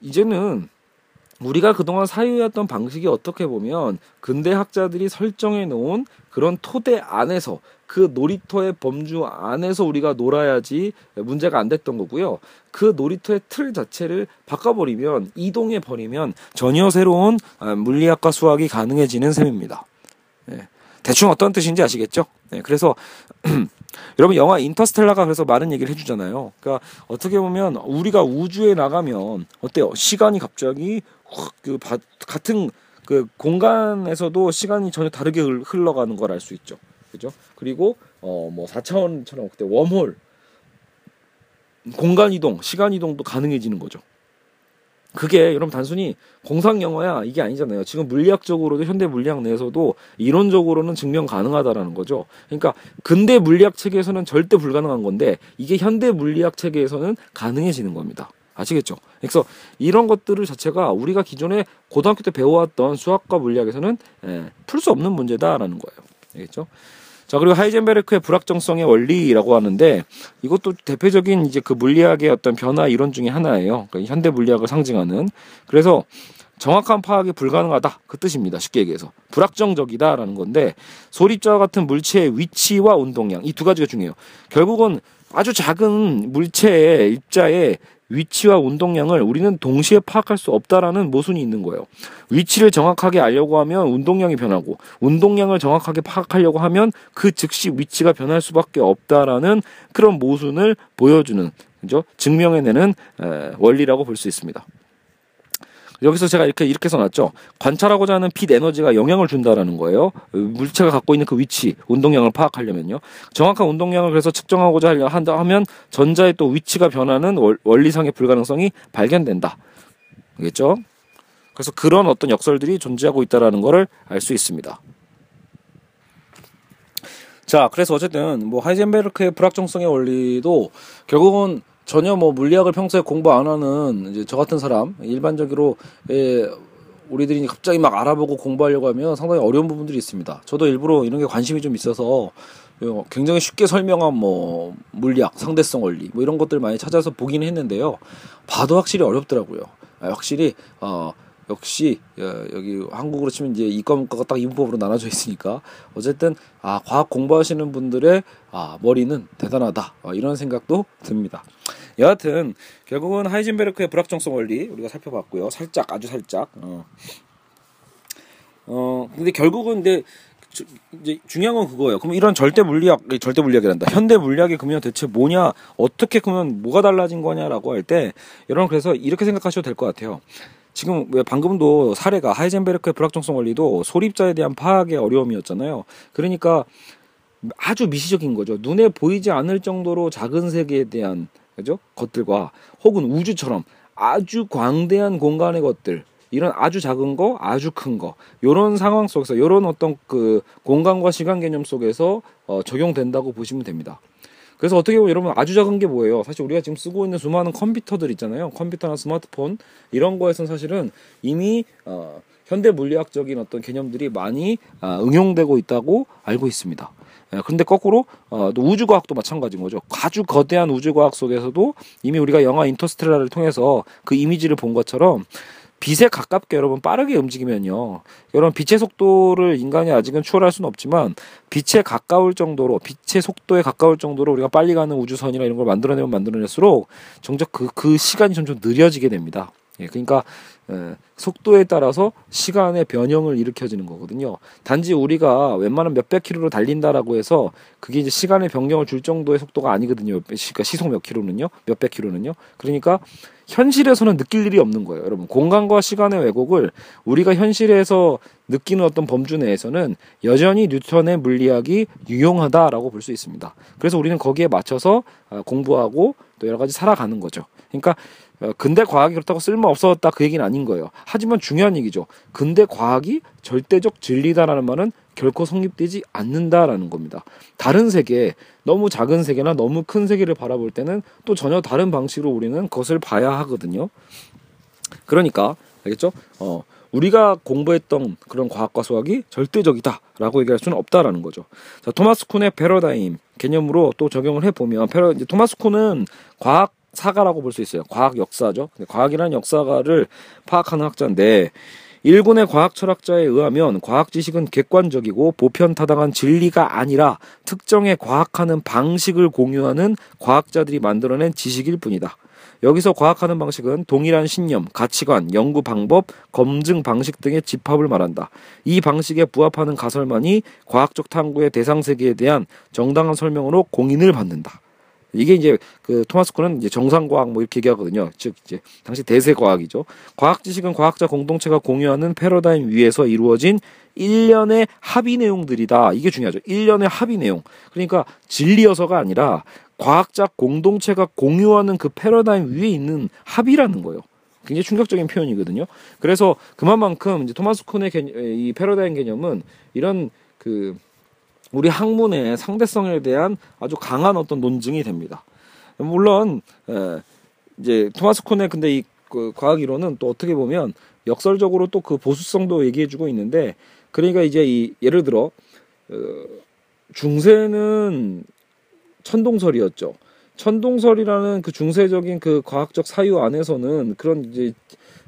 이제는 우리가 그동안 사유했던 방식이 어떻게 보면 근대 학자들이 설정해 놓은 그런 토대 안에서 그 놀이터의 범주 안에서 우리가 놀아야지 문제가 안 됐던 거고요. 그 놀이터의 틀 자체를 바꿔버리면 이동해 버리면 전혀 새로운 아, 물리학과 수학이 가능해지는 셈입니다. 네. 대충 어떤 뜻인지 아시겠죠? 네, 그래서 여러분 영화 인터스텔라가 그래서 많은 얘기를 해주잖아요. 그러니까 어떻게 보면 우리가 우주에 나가면 어때요? 시간이 갑자기 그 같은 그 공간에서도 시간이 전혀 다르게 흘러가는 걸 알 수 있죠. 그죠? 그리고 어뭐 4차원처럼 그때 웜홀 공간 이동, 시간 이동도 가능해지는 거죠. 그게 여러분 단순히 공상 영화야 이게 아니잖아요. 지금 물리학적으로도 현대 물리학 내에서도 이론적으로는 증명 가능하다라는 거죠. 그러니까 근대 물리학 체계에서는 절대 불가능한 건데 이게 현대 물리학 체계에서는 가능해지는 겁니다. 아시겠죠? 그래서 이런 것들을 자체가 우리가 기존에 고등학교 때 배워왔던 수학과 물리학에서는 예, 풀수 없는 문제다라는 거예요. 알겠죠? 자, 그리고 하이젠베르크의 불확정성의 원리라고 하는데 이것도 대표적인 이제 그 물리학의 어떤 변화 이론 중에 하나예요. 그러니까 현대 물리학을 상징하는. 그래서 정확한 파악이 불가능하다 그 뜻입니다. 쉽게 얘기해서 불확정적이다라는 건데 소립자와 같은 물체의 위치와 운동량 이 두 가지가 중요해요. 결국은 아주 작은 물체의 입자의 위치와 운동량을 우리는 동시에 파악할 수 없다라는 모순이 있는 거예요. 위치를 정확하게 알려고 하면 운동량이 변하고 운동량을 정확하게 파악하려고 하면 그 즉시 위치가 변할 수밖에 없다라는 그런 모순을 보여주는 그죠? 증명해내는 원리라고 볼 수 있습니다. 여기서 제가 이렇게 이렇게 써놨죠. 관찰하고자 하는 빛 에너지가 영향을 준다라는 거예요. 물체가 갖고 있는 그 위치, 운동량을 파악하려면요. 정확한 운동량을 그래서 측정하고자 한다 하면 전자의 또 위치가 변하는 원리상의 불가능성이 발견된다. 알겠죠? 그래서 그런 어떤 역설들이 존재하고 있다라는 것을 알수 있습니다. 자, 그래서 어쨌든 뭐 하이젠베르크의 불확정성의 원리도 결국은 전혀 뭐 물리학을 평소에 공부 안 하는 이제 저 같은 사람 일반적으로 예, 우리들이 갑자기 막 알아보고 공부하려고 하면 상당히 어려운 부분들이 있습니다. 저도 일부러 이런 게 관심이 좀 있어서 어, 굉장히 쉽게 설명한 뭐 물리학, 상대성 원리 뭐 이런 것들 많이 찾아서 보긴 했는데요. 봐도 확실히 어렵더라고요. 아, 확실히 어 역시 어, 여기 한국으로 치면 이제 이과 문과가 딱 이분법으로 나눠져 있으니까 어쨌든 아 과학 공부하시는 분들의 아 머리는 대단하다 어, 이런 생각도 듭니다. 여하튼 결국은 하이젠베르크의 불확정성 원리 우리가 살펴봤고요. 살짝 아주 살짝. 어. 어 근데 결국은 근데 주, 이제 중요한 건 그거예요. 그럼 이런 절대 물리학, 절대 물리학이란다. 현대 물리학이 그러면 대체 뭐냐, 어떻게 그러면 뭐가 달라진 거냐라고 할 때, 여러분 그래서 이렇게 생각하셔도 될 것 같아요. 지금 왜 방금도 사례가 하이젠베르크의 불확정성 원리도 소립자에 대한 파악의 어려움이었잖아요. 그러니까 아주 미시적인 거죠. 눈에 보이지 않을 정도로 작은 세계에 대한 그죠? 것들과 혹은 우주처럼 아주 광대한 공간의 것들 이런 아주 작은 거, 아주 큰 거, 요런 상황 속에서 요런 어떤 그 공간과 시간 개념 속에서 어, 적용된다고 보시면 됩니다. 그래서 어떻게 보면 여러분 아주 작은 게 뭐예요? 사실 우리가 지금 쓰고 있는 수많은 컴퓨터들 있잖아요. 컴퓨터나 스마트폰 이런 거에서는 사실은 이미 어, 현대 물리학적인 어떤 개념들이 많이 아, 응용되고 있다고 알고 있습니다. 예, 그런데 거꾸로 어, 또 우주과학도 마찬가지인 거죠. 아주 거대한 우주과학 속에서도 이미 우리가 영화 인터스텔라를 통해서 그 이미지를 본 것처럼 빛에 가깝게 여러분 빠르게 움직이면요. 여러분 빛의 속도를 인간이 아직은 추월할 수는 없지만 빛에 가까울 정도로 빛의 속도에 가까울 정도로 우리가 빨리 가는 우주선이나 이런 걸 만들어내면 만들어낼수록 정작 그, 그 시간이 점점 느려지게 됩니다. 예, 그러니까 에, 속도에 따라서 시간의 변형을 일으켜지는 거거든요. 단지 우리가 웬만한 몇백 킬로로 달린다라고 해서 그게 이제 시간의 변경을 줄 정도의 속도가 아니거든요. 그러니까 시속 몇 킬로는요, 몇백 킬로는요. 그러니까 현실에서는 느낄 일이 없는 거예요. 여러분, 공간과 시간의 왜곡을 우리가 현실에서 느끼는 어떤 범주 내에서는 여전히 뉴턴의 물리학이 유용하다라고 볼 수 있습니다. 그래서 우리는 거기에 맞춰서 아, 공부하고 또 여러 가지 살아가는 거죠. 그러니까 어, 근대 과학이 그렇다고 쓸모 없었다 그 얘기는 아닌 거예요. 하지만 중요한 얘기죠. 근대 과학이 절대적 진리다라는 말은 결코 성립되지 않는다라는 겁니다. 다른 세계, 너무 작은 세계나 너무 큰 세계를 바라볼 때는 또 전혀 다른 방식으로 우리는 그것을 봐야 하거든요. 그러니까 알겠죠? 어, 우리가 공부했던 그런 과학과 수학이 절대적이다라고 얘기할 수는 없다라는 거죠. 자, 토마스 쿤의 패러다임 개념으로 또 적용을 해보면 패러, 이제 토마스 쿤은 과학 사가라고 볼 수 있어요. 과학 역사죠. 과학이라는 역사가를 파악하는 학자인데 일군의 과학 철학자에 의하면 과학 지식은 객관적이고 보편타당한 진리가 아니라 특정의 과학하는 방식을 공유하는 과학자들이 만들어낸 지식일 뿐이다. 여기서 과학하는 방식은 동일한 신념, 가치관, 연구 방법, 검증 방식 등의 집합을 말한다. 이 방식에 부합하는 가설만이 과학적 탐구의 대상 세계에 대한 정당한 설명으로 공인을 받는다. 이게 이제 그 토마스 콘은 이제 정상과학 뭐 이렇게 얘기하거든요. 즉 이제 당시 대세 과학이죠. 과학 지식은 과학자 공동체가 공유하는 패러다임 위에서 이루어진 일련의 합의 내용들이다. 이게 중요하죠. 일련의 합의 내용. 그러니까 진리여서가 아니라 과학자 공동체가 공유하는 그 패러다임 위에 있는 합의라는 거예요. 굉장히 충격적인 표현이거든요. 그래서 그만큼 이제 토마스 콘의 개념, 이 패러다임 개념은 이런 그 우리 학문의 상대성에 대한 아주 강한 어떤 논증이 됩니다. 물론 에, 이제 토마스 콘의 근데 이 그 과학 이론은 또 어떻게 보면 역설적으로 또 그 보수성도 얘기해주고 있는데 그러니까 이제 이 예를 들어 어, 중세는 천동설이었죠. 천동설이라는 그 중세적인 그 과학적 사유 안에서는 그런 이제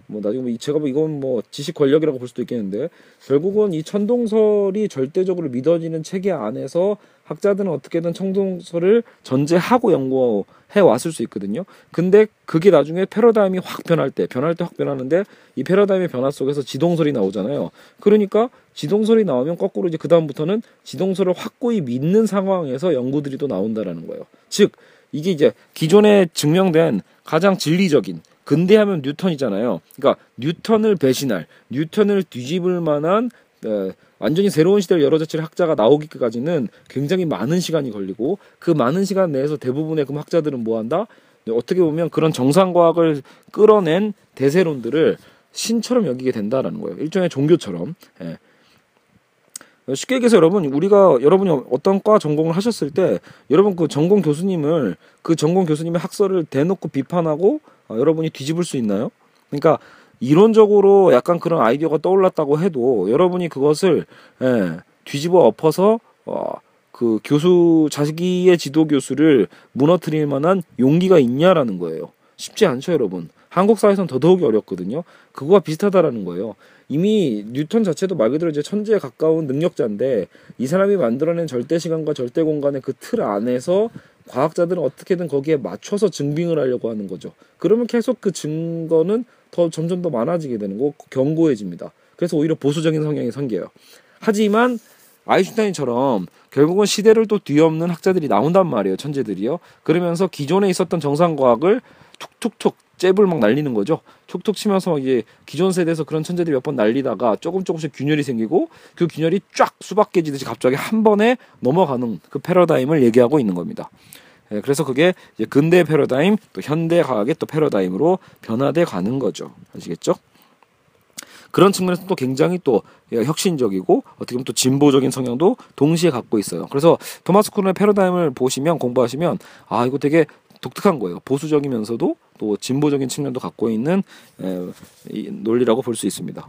뭐 나중에 뭐 제가 뭐 이건 뭐 지식 권력이라고 볼 수도 있겠는데 결국은 이 천동설이 절대적으로 믿어지는 체계 안에서 학자들은 어떻게든 천동설을 전제하고 연구해 왔을 수 있거든요. 근데 그게 나중에 패러다임이 확 변할 때 변할 때 확 변하는데 이 패러다임의 변화 속에서 지동설이 나오잖아요. 그러니까 지동설이 나오면 거꾸로 이제 그 다음부터는 지동설을 확고히 믿는 상황에서 연구들이 또 나온다라는 거예요. 즉 이게 이제 기존에 증명된 가장 진리적인 근대하면 뉴턴이잖아요. 그러니까 뉴턴을 배신할, 뉴턴을 뒤집을 만한 에, 완전히 새로운 시대를 열어젖힐 학자가 나오기까지는 굉장히 많은 시간이 걸리고 그 많은 시간 내에서 대부분의 그 학자들은 뭐 한다? 어떻게 보면 그런 정상과학을 끌어낸 대세론들을 신처럼 여기게 된다라는 거예요. 일종의 종교처럼. 예. 쉽게 얘기해서 여러분 우리가 여러분이 어떤 과 전공을 하셨을 때 여러분 그 전공 교수님을 그 전공 교수님의 학설을 대놓고 비판하고 어, 여러분이 뒤집을 수 있나요? 그러니까 이론적으로 약간 그런 아이디어가 떠올랐다고 해도 여러분이 그것을 예, 뒤집어 엎어서 어, 그 교수 자기의 지도 교수를 무너뜨릴 만한 용기가 있냐라는 거예요. 쉽지 않죠, 여러분. 한국 사회에서는 더더욱이 어렵거든요. 그거와 비슷하다라는 거예요. 이미 뉴턴 자체도 말 그대로 이제 천재에 가까운 능력자인데 이 사람이 만들어낸 절대 시간과 절대 공간의 그 틀 안에서 과학자들은 어떻게든 거기에 맞춰서 증빙을 하려고 하는 거죠. 그러면 계속 그 증거는 더 점점 더 많아지게 되는 거 견고해집니다. 그래서 오히려 보수적인 성향이 생겨요. 하지만 아인슈타인처럼 결국은 시대를 또 뒤엎는 학자들이 나온단 말이에요. 천재들이요. 그러면서 기존에 있었던 정상과학을 툭툭툭 잽을 막 날리는 거죠. 툭툭 치면서 이제 기존 세대에서 그런 천재들이 몇 번 날리다가 조금 조금씩 균열이 생기고 그 균열이 쫙 수박 깨지듯이 갑자기 한 번에 넘어가는 그 패러다임을 얘기하고 있는 겁니다. 예, 그래서 그게 이제 근대 패러다임 또 현대 과학의 또 패러다임으로 변화돼 가는 거죠. 아시겠죠? 그런 측면에서 또 굉장히 또 혁신적이고 어떻게 보면 또 진보적인 성향도 동시에 갖고 있어요. 그래서 토마스 쿤의 패러다임을 보시면 공부하시면 아 이거 되게 독특한 거예요. 보수적이면서도 또 진보적인 측면도 갖고 있는 논리라고 볼 수 있습니다.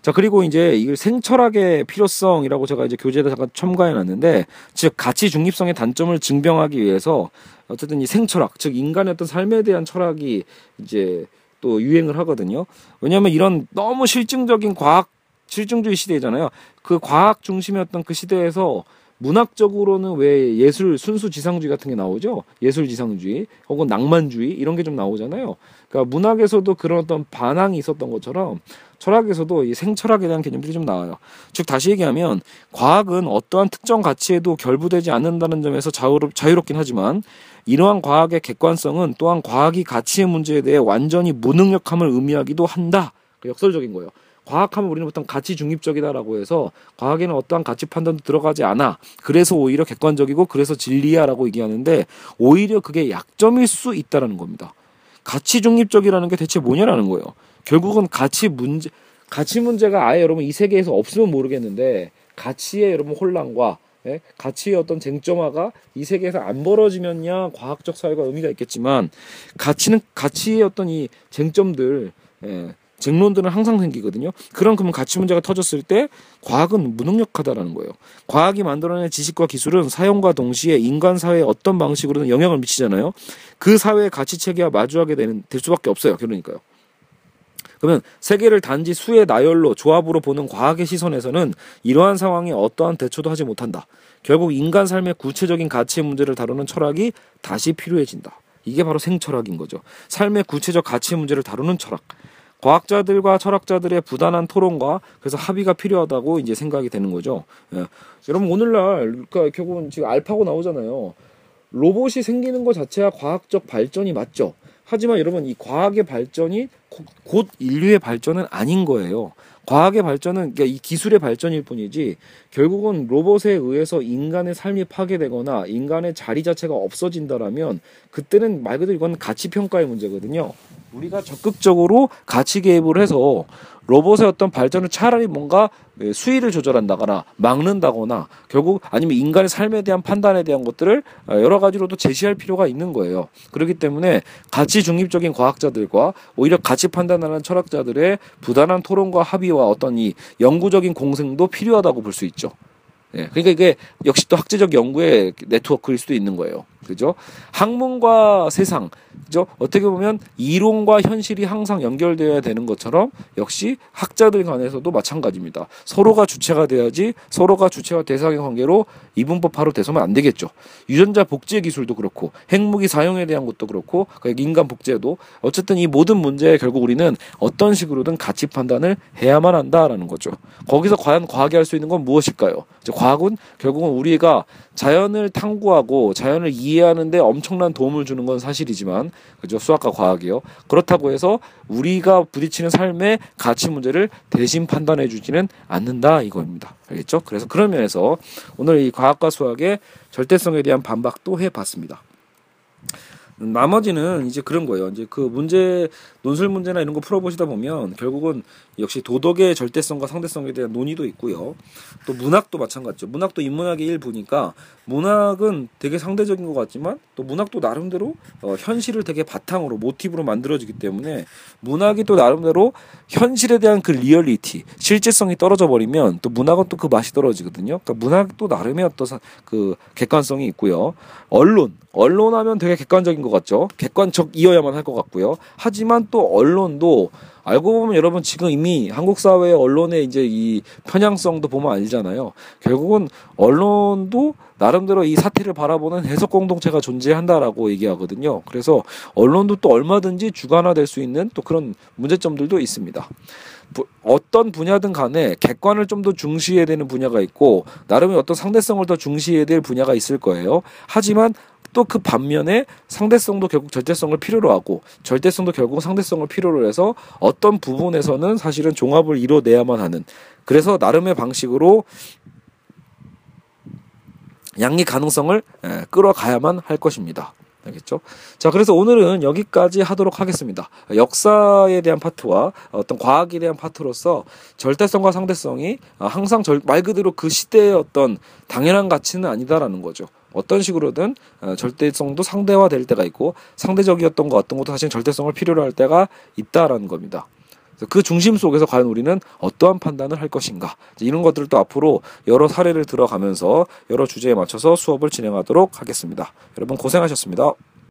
자 그리고 이제 이걸 생철학의 필요성이라고 제가 이제 교재에다 잠깐 첨가해 놨는데 즉 가치 중립성의 단점을 증명하기 위해서 어쨌든 이 생철학 즉 인간의 어떤 삶에 대한 철학이 이제 또 유행을 하거든요. 왜냐하면 이런 너무 실증적인 과학 실증주의 시대잖아요. 그 과학 중심이었던 그 시대에서 문학적으로는 왜 예술 순수 지상주의 같은 게 나오죠? 예술 지상주의 혹은 낭만주의 이런 게 좀 나오잖아요. 그러니까 문학에서도 그런 어떤 반항이 있었던 것처럼 철학에서도 이 생철학에 대한 개념들이 좀 나와요. 즉 다시 얘기하면 과학은 어떠한 특정 가치에도 결부되지 않는다는 점에서 자유롭, 자유롭긴 하지만 이러한 과학의 객관성은 또한 과학이 가치의 문제에 대해 완전히 무능력함을 의미하기도 한다. 그 역설적인 거예요. 과학하면 우리는 보통 가치 중립적이다라고 해서 과학에는 어떠한 가치 판단도 들어가지 않아. 그래서 오히려 객관적이고 그래서 진리야라고 얘기하는데 오히려 그게 약점일 수 있다라는 겁니다. 가치 중립적이라는 게 대체 뭐냐라는 거예요. 결국은 가치 문제 가치 문제가 아예 여러분 이 세계에서 없으면 모르겠는데 가치의 여러분 혼란과 예? 가치의 어떤 쟁점화가 이 세계에서 안 벌어지면야 과학적 사회가 의미가 있겠지만 가치는 가치의 어떤 이 쟁점들 예, 쟁론들은 항상 생기거든요. 그런 그러면 가치 문제가 터졌을 때 과학은 무능력하다라는 거예요. 과학이 만들어낸 지식과 기술은 사용과 동시에 인간 사회에 어떤 방식으로든 영향을 미치잖아요. 그 사회의 가치 체계와 마주하게 되는 될 수밖에 없어요. 그러니까요. 그러면 세계를 단지 수의 나열로 조합으로 보는 과학의 시선에서는 이러한 상황에 어떠한 대처도 하지 못한다. 결국 인간 삶의 구체적인 가치의 문제를 다루는 철학이 다시 필요해진다. 이게 바로 생철학인 거죠. 삶의 구체적 가치의 문제를 다루는 철학. 과학자들과 철학자들의 부단한 토론과 그래서 합의가 필요하다고 이제 생각이 되는 거죠. 예. 여러분 오늘날 그러니까 결국은 지금 알파고 나오잖아요. 로봇이 생기는 것 자체가 과학적 발전이 맞죠. 하지만 여러분 이 과학의 발전이 곧 인류의 발전은 아닌 거예요. 과학의 발전은 그러니까 이 기술의 발전일 뿐이지 결국은 로봇에 의해서 인간의 삶이 파괴되거나 인간의 자리 자체가 없어진다라면 그때는 말 그대로 이건 가치 평가의 문제거든요. 우리가 적극적으로 가치 개입을 해서 로봇의 어떤 발전을 차라리 뭔가 수위를 조절한다거나 막는다거나 결국 아니면 인간의 삶에 대한 판단에 대한 것들을 여러 가지로도 제시할 필요가 있는 거예요. 그렇기 때문에 가치 중립적인 과학자들과 오히려 가치 판단하는 철학자들의 부단한 토론과 합의와 어떤 이 영구적인 공생도 필요하다고 볼 수 있죠. 예, 그러니까 이게 역시 또 학제적 연구의 네트워크일 수도 있는 거예요. 그죠? 학문과 세상, 그죠? 어떻게 보면 이론과 현실이 항상 연결되어야 되는 것처럼 역시 학자들 간에서도 마찬가지입니다. 서로가 주체가 돼야지 서로가 주체와 대상의 관계로 이분법 바로 대서면 안 되겠죠. 유전자 복제 기술도 그렇고 핵무기 사용에 대한 것도 그렇고 그러니까 인간 복제도 어쨌든 이 모든 문제에 결국 우리는 어떤 식으로든 가치 판단을 해야만 한다라는 거죠. 거기서 과연 과학이 할 수 있는 건 무엇일까요? 과학은 결국은 우리가 자연을 탐구하고 자연을 이해 하는데 엄청난 도움을 주는 건 사실이지만 그죠 수학과 과학이요 그렇다고 해서 우리가 부딪히는 삶의 가치 문제를 대신 판단해 주지는 않는다 이거입니다 알겠죠 그래서 그런 면에서 오늘 이 과학과 수학의 절대성에 대한 반박도 해봤습니다. 나머지는 이제 그런 거예요. 이제 그 문제 논술 문제나 이런 거 풀어보시다 보면 결국은 역시 도덕의 절대성과 상대성에 대한 논의도 있고요. 또 문학도 마찬가지죠. 문학도 인문학의 일부니까 문학은 되게 상대적인 것 같지만 또 문학도 나름대로 어, 현실을 되게 바탕으로 모티브로 만들어지기 때문에 문학이 또 나름대로 현실에 대한 그 리얼리티, 실제성이 떨어져 버리면 또 문학은 또 그 맛이 떨어지거든요. 그러니까 문학도 나름의 어떤 그 객관성이 있고요. 언론, 언론하면 되게 객관적인 것 같죠. 객관적이어야만 할 것 같고요. 하지만 또 언론도 알고 보면 여러분 지금 이미 한국 사회 언론의 이제 이 편향성도 보면 알잖아요. 결국은 언론도 나름대로 이 사태를 바라보는 해석 공동체가 존재한다라고 얘기하거든요. 그래서 언론도 또 얼마든지 주관화될 수 있는 또 그런 문제점들도 있습니다. 어떤 분야든 간에 객관을 좀 더 중시해야 되는 분야가 있고 나름의 어떤 상대성을 더 중시해야 될 분야가 있을 거예요. 하지만 또 그 반면에 상대성도 결국 절대성을 필요로 하고 절대성도 결국 상대성을 필요로 해서 어떤 부분에서는 사실은 종합을 이뤄내야만 하는 그래서 나름의 방식으로 양리 가능성을 끌어가야만 할 것입니다. 알겠죠? 자, 그래서 오늘은 여기까지 하도록 하겠습니다. 역사에 대한 파트와 어떤 과학에 대한 파트로서 절대성과 상대성이 항상 절, 말 그대로 그 시대의 어떤 당연한 가치는 아니다라는 거죠. 어떤 식으로든 어, 절대성도 상대화될 때가 있고 상대적이었던 거 어떤 것도 사실 절대성을 필요로 할 때가 있다라는 겁니다. 그 중심 속에서 과연 우리는 어떠한 판단을 할 것인가 이런 것들도 앞으로 여러 사례를 들어가면서 여러 주제에 맞춰서 수업을 진행하도록 하겠습니다. 여러분 고생하셨습니다.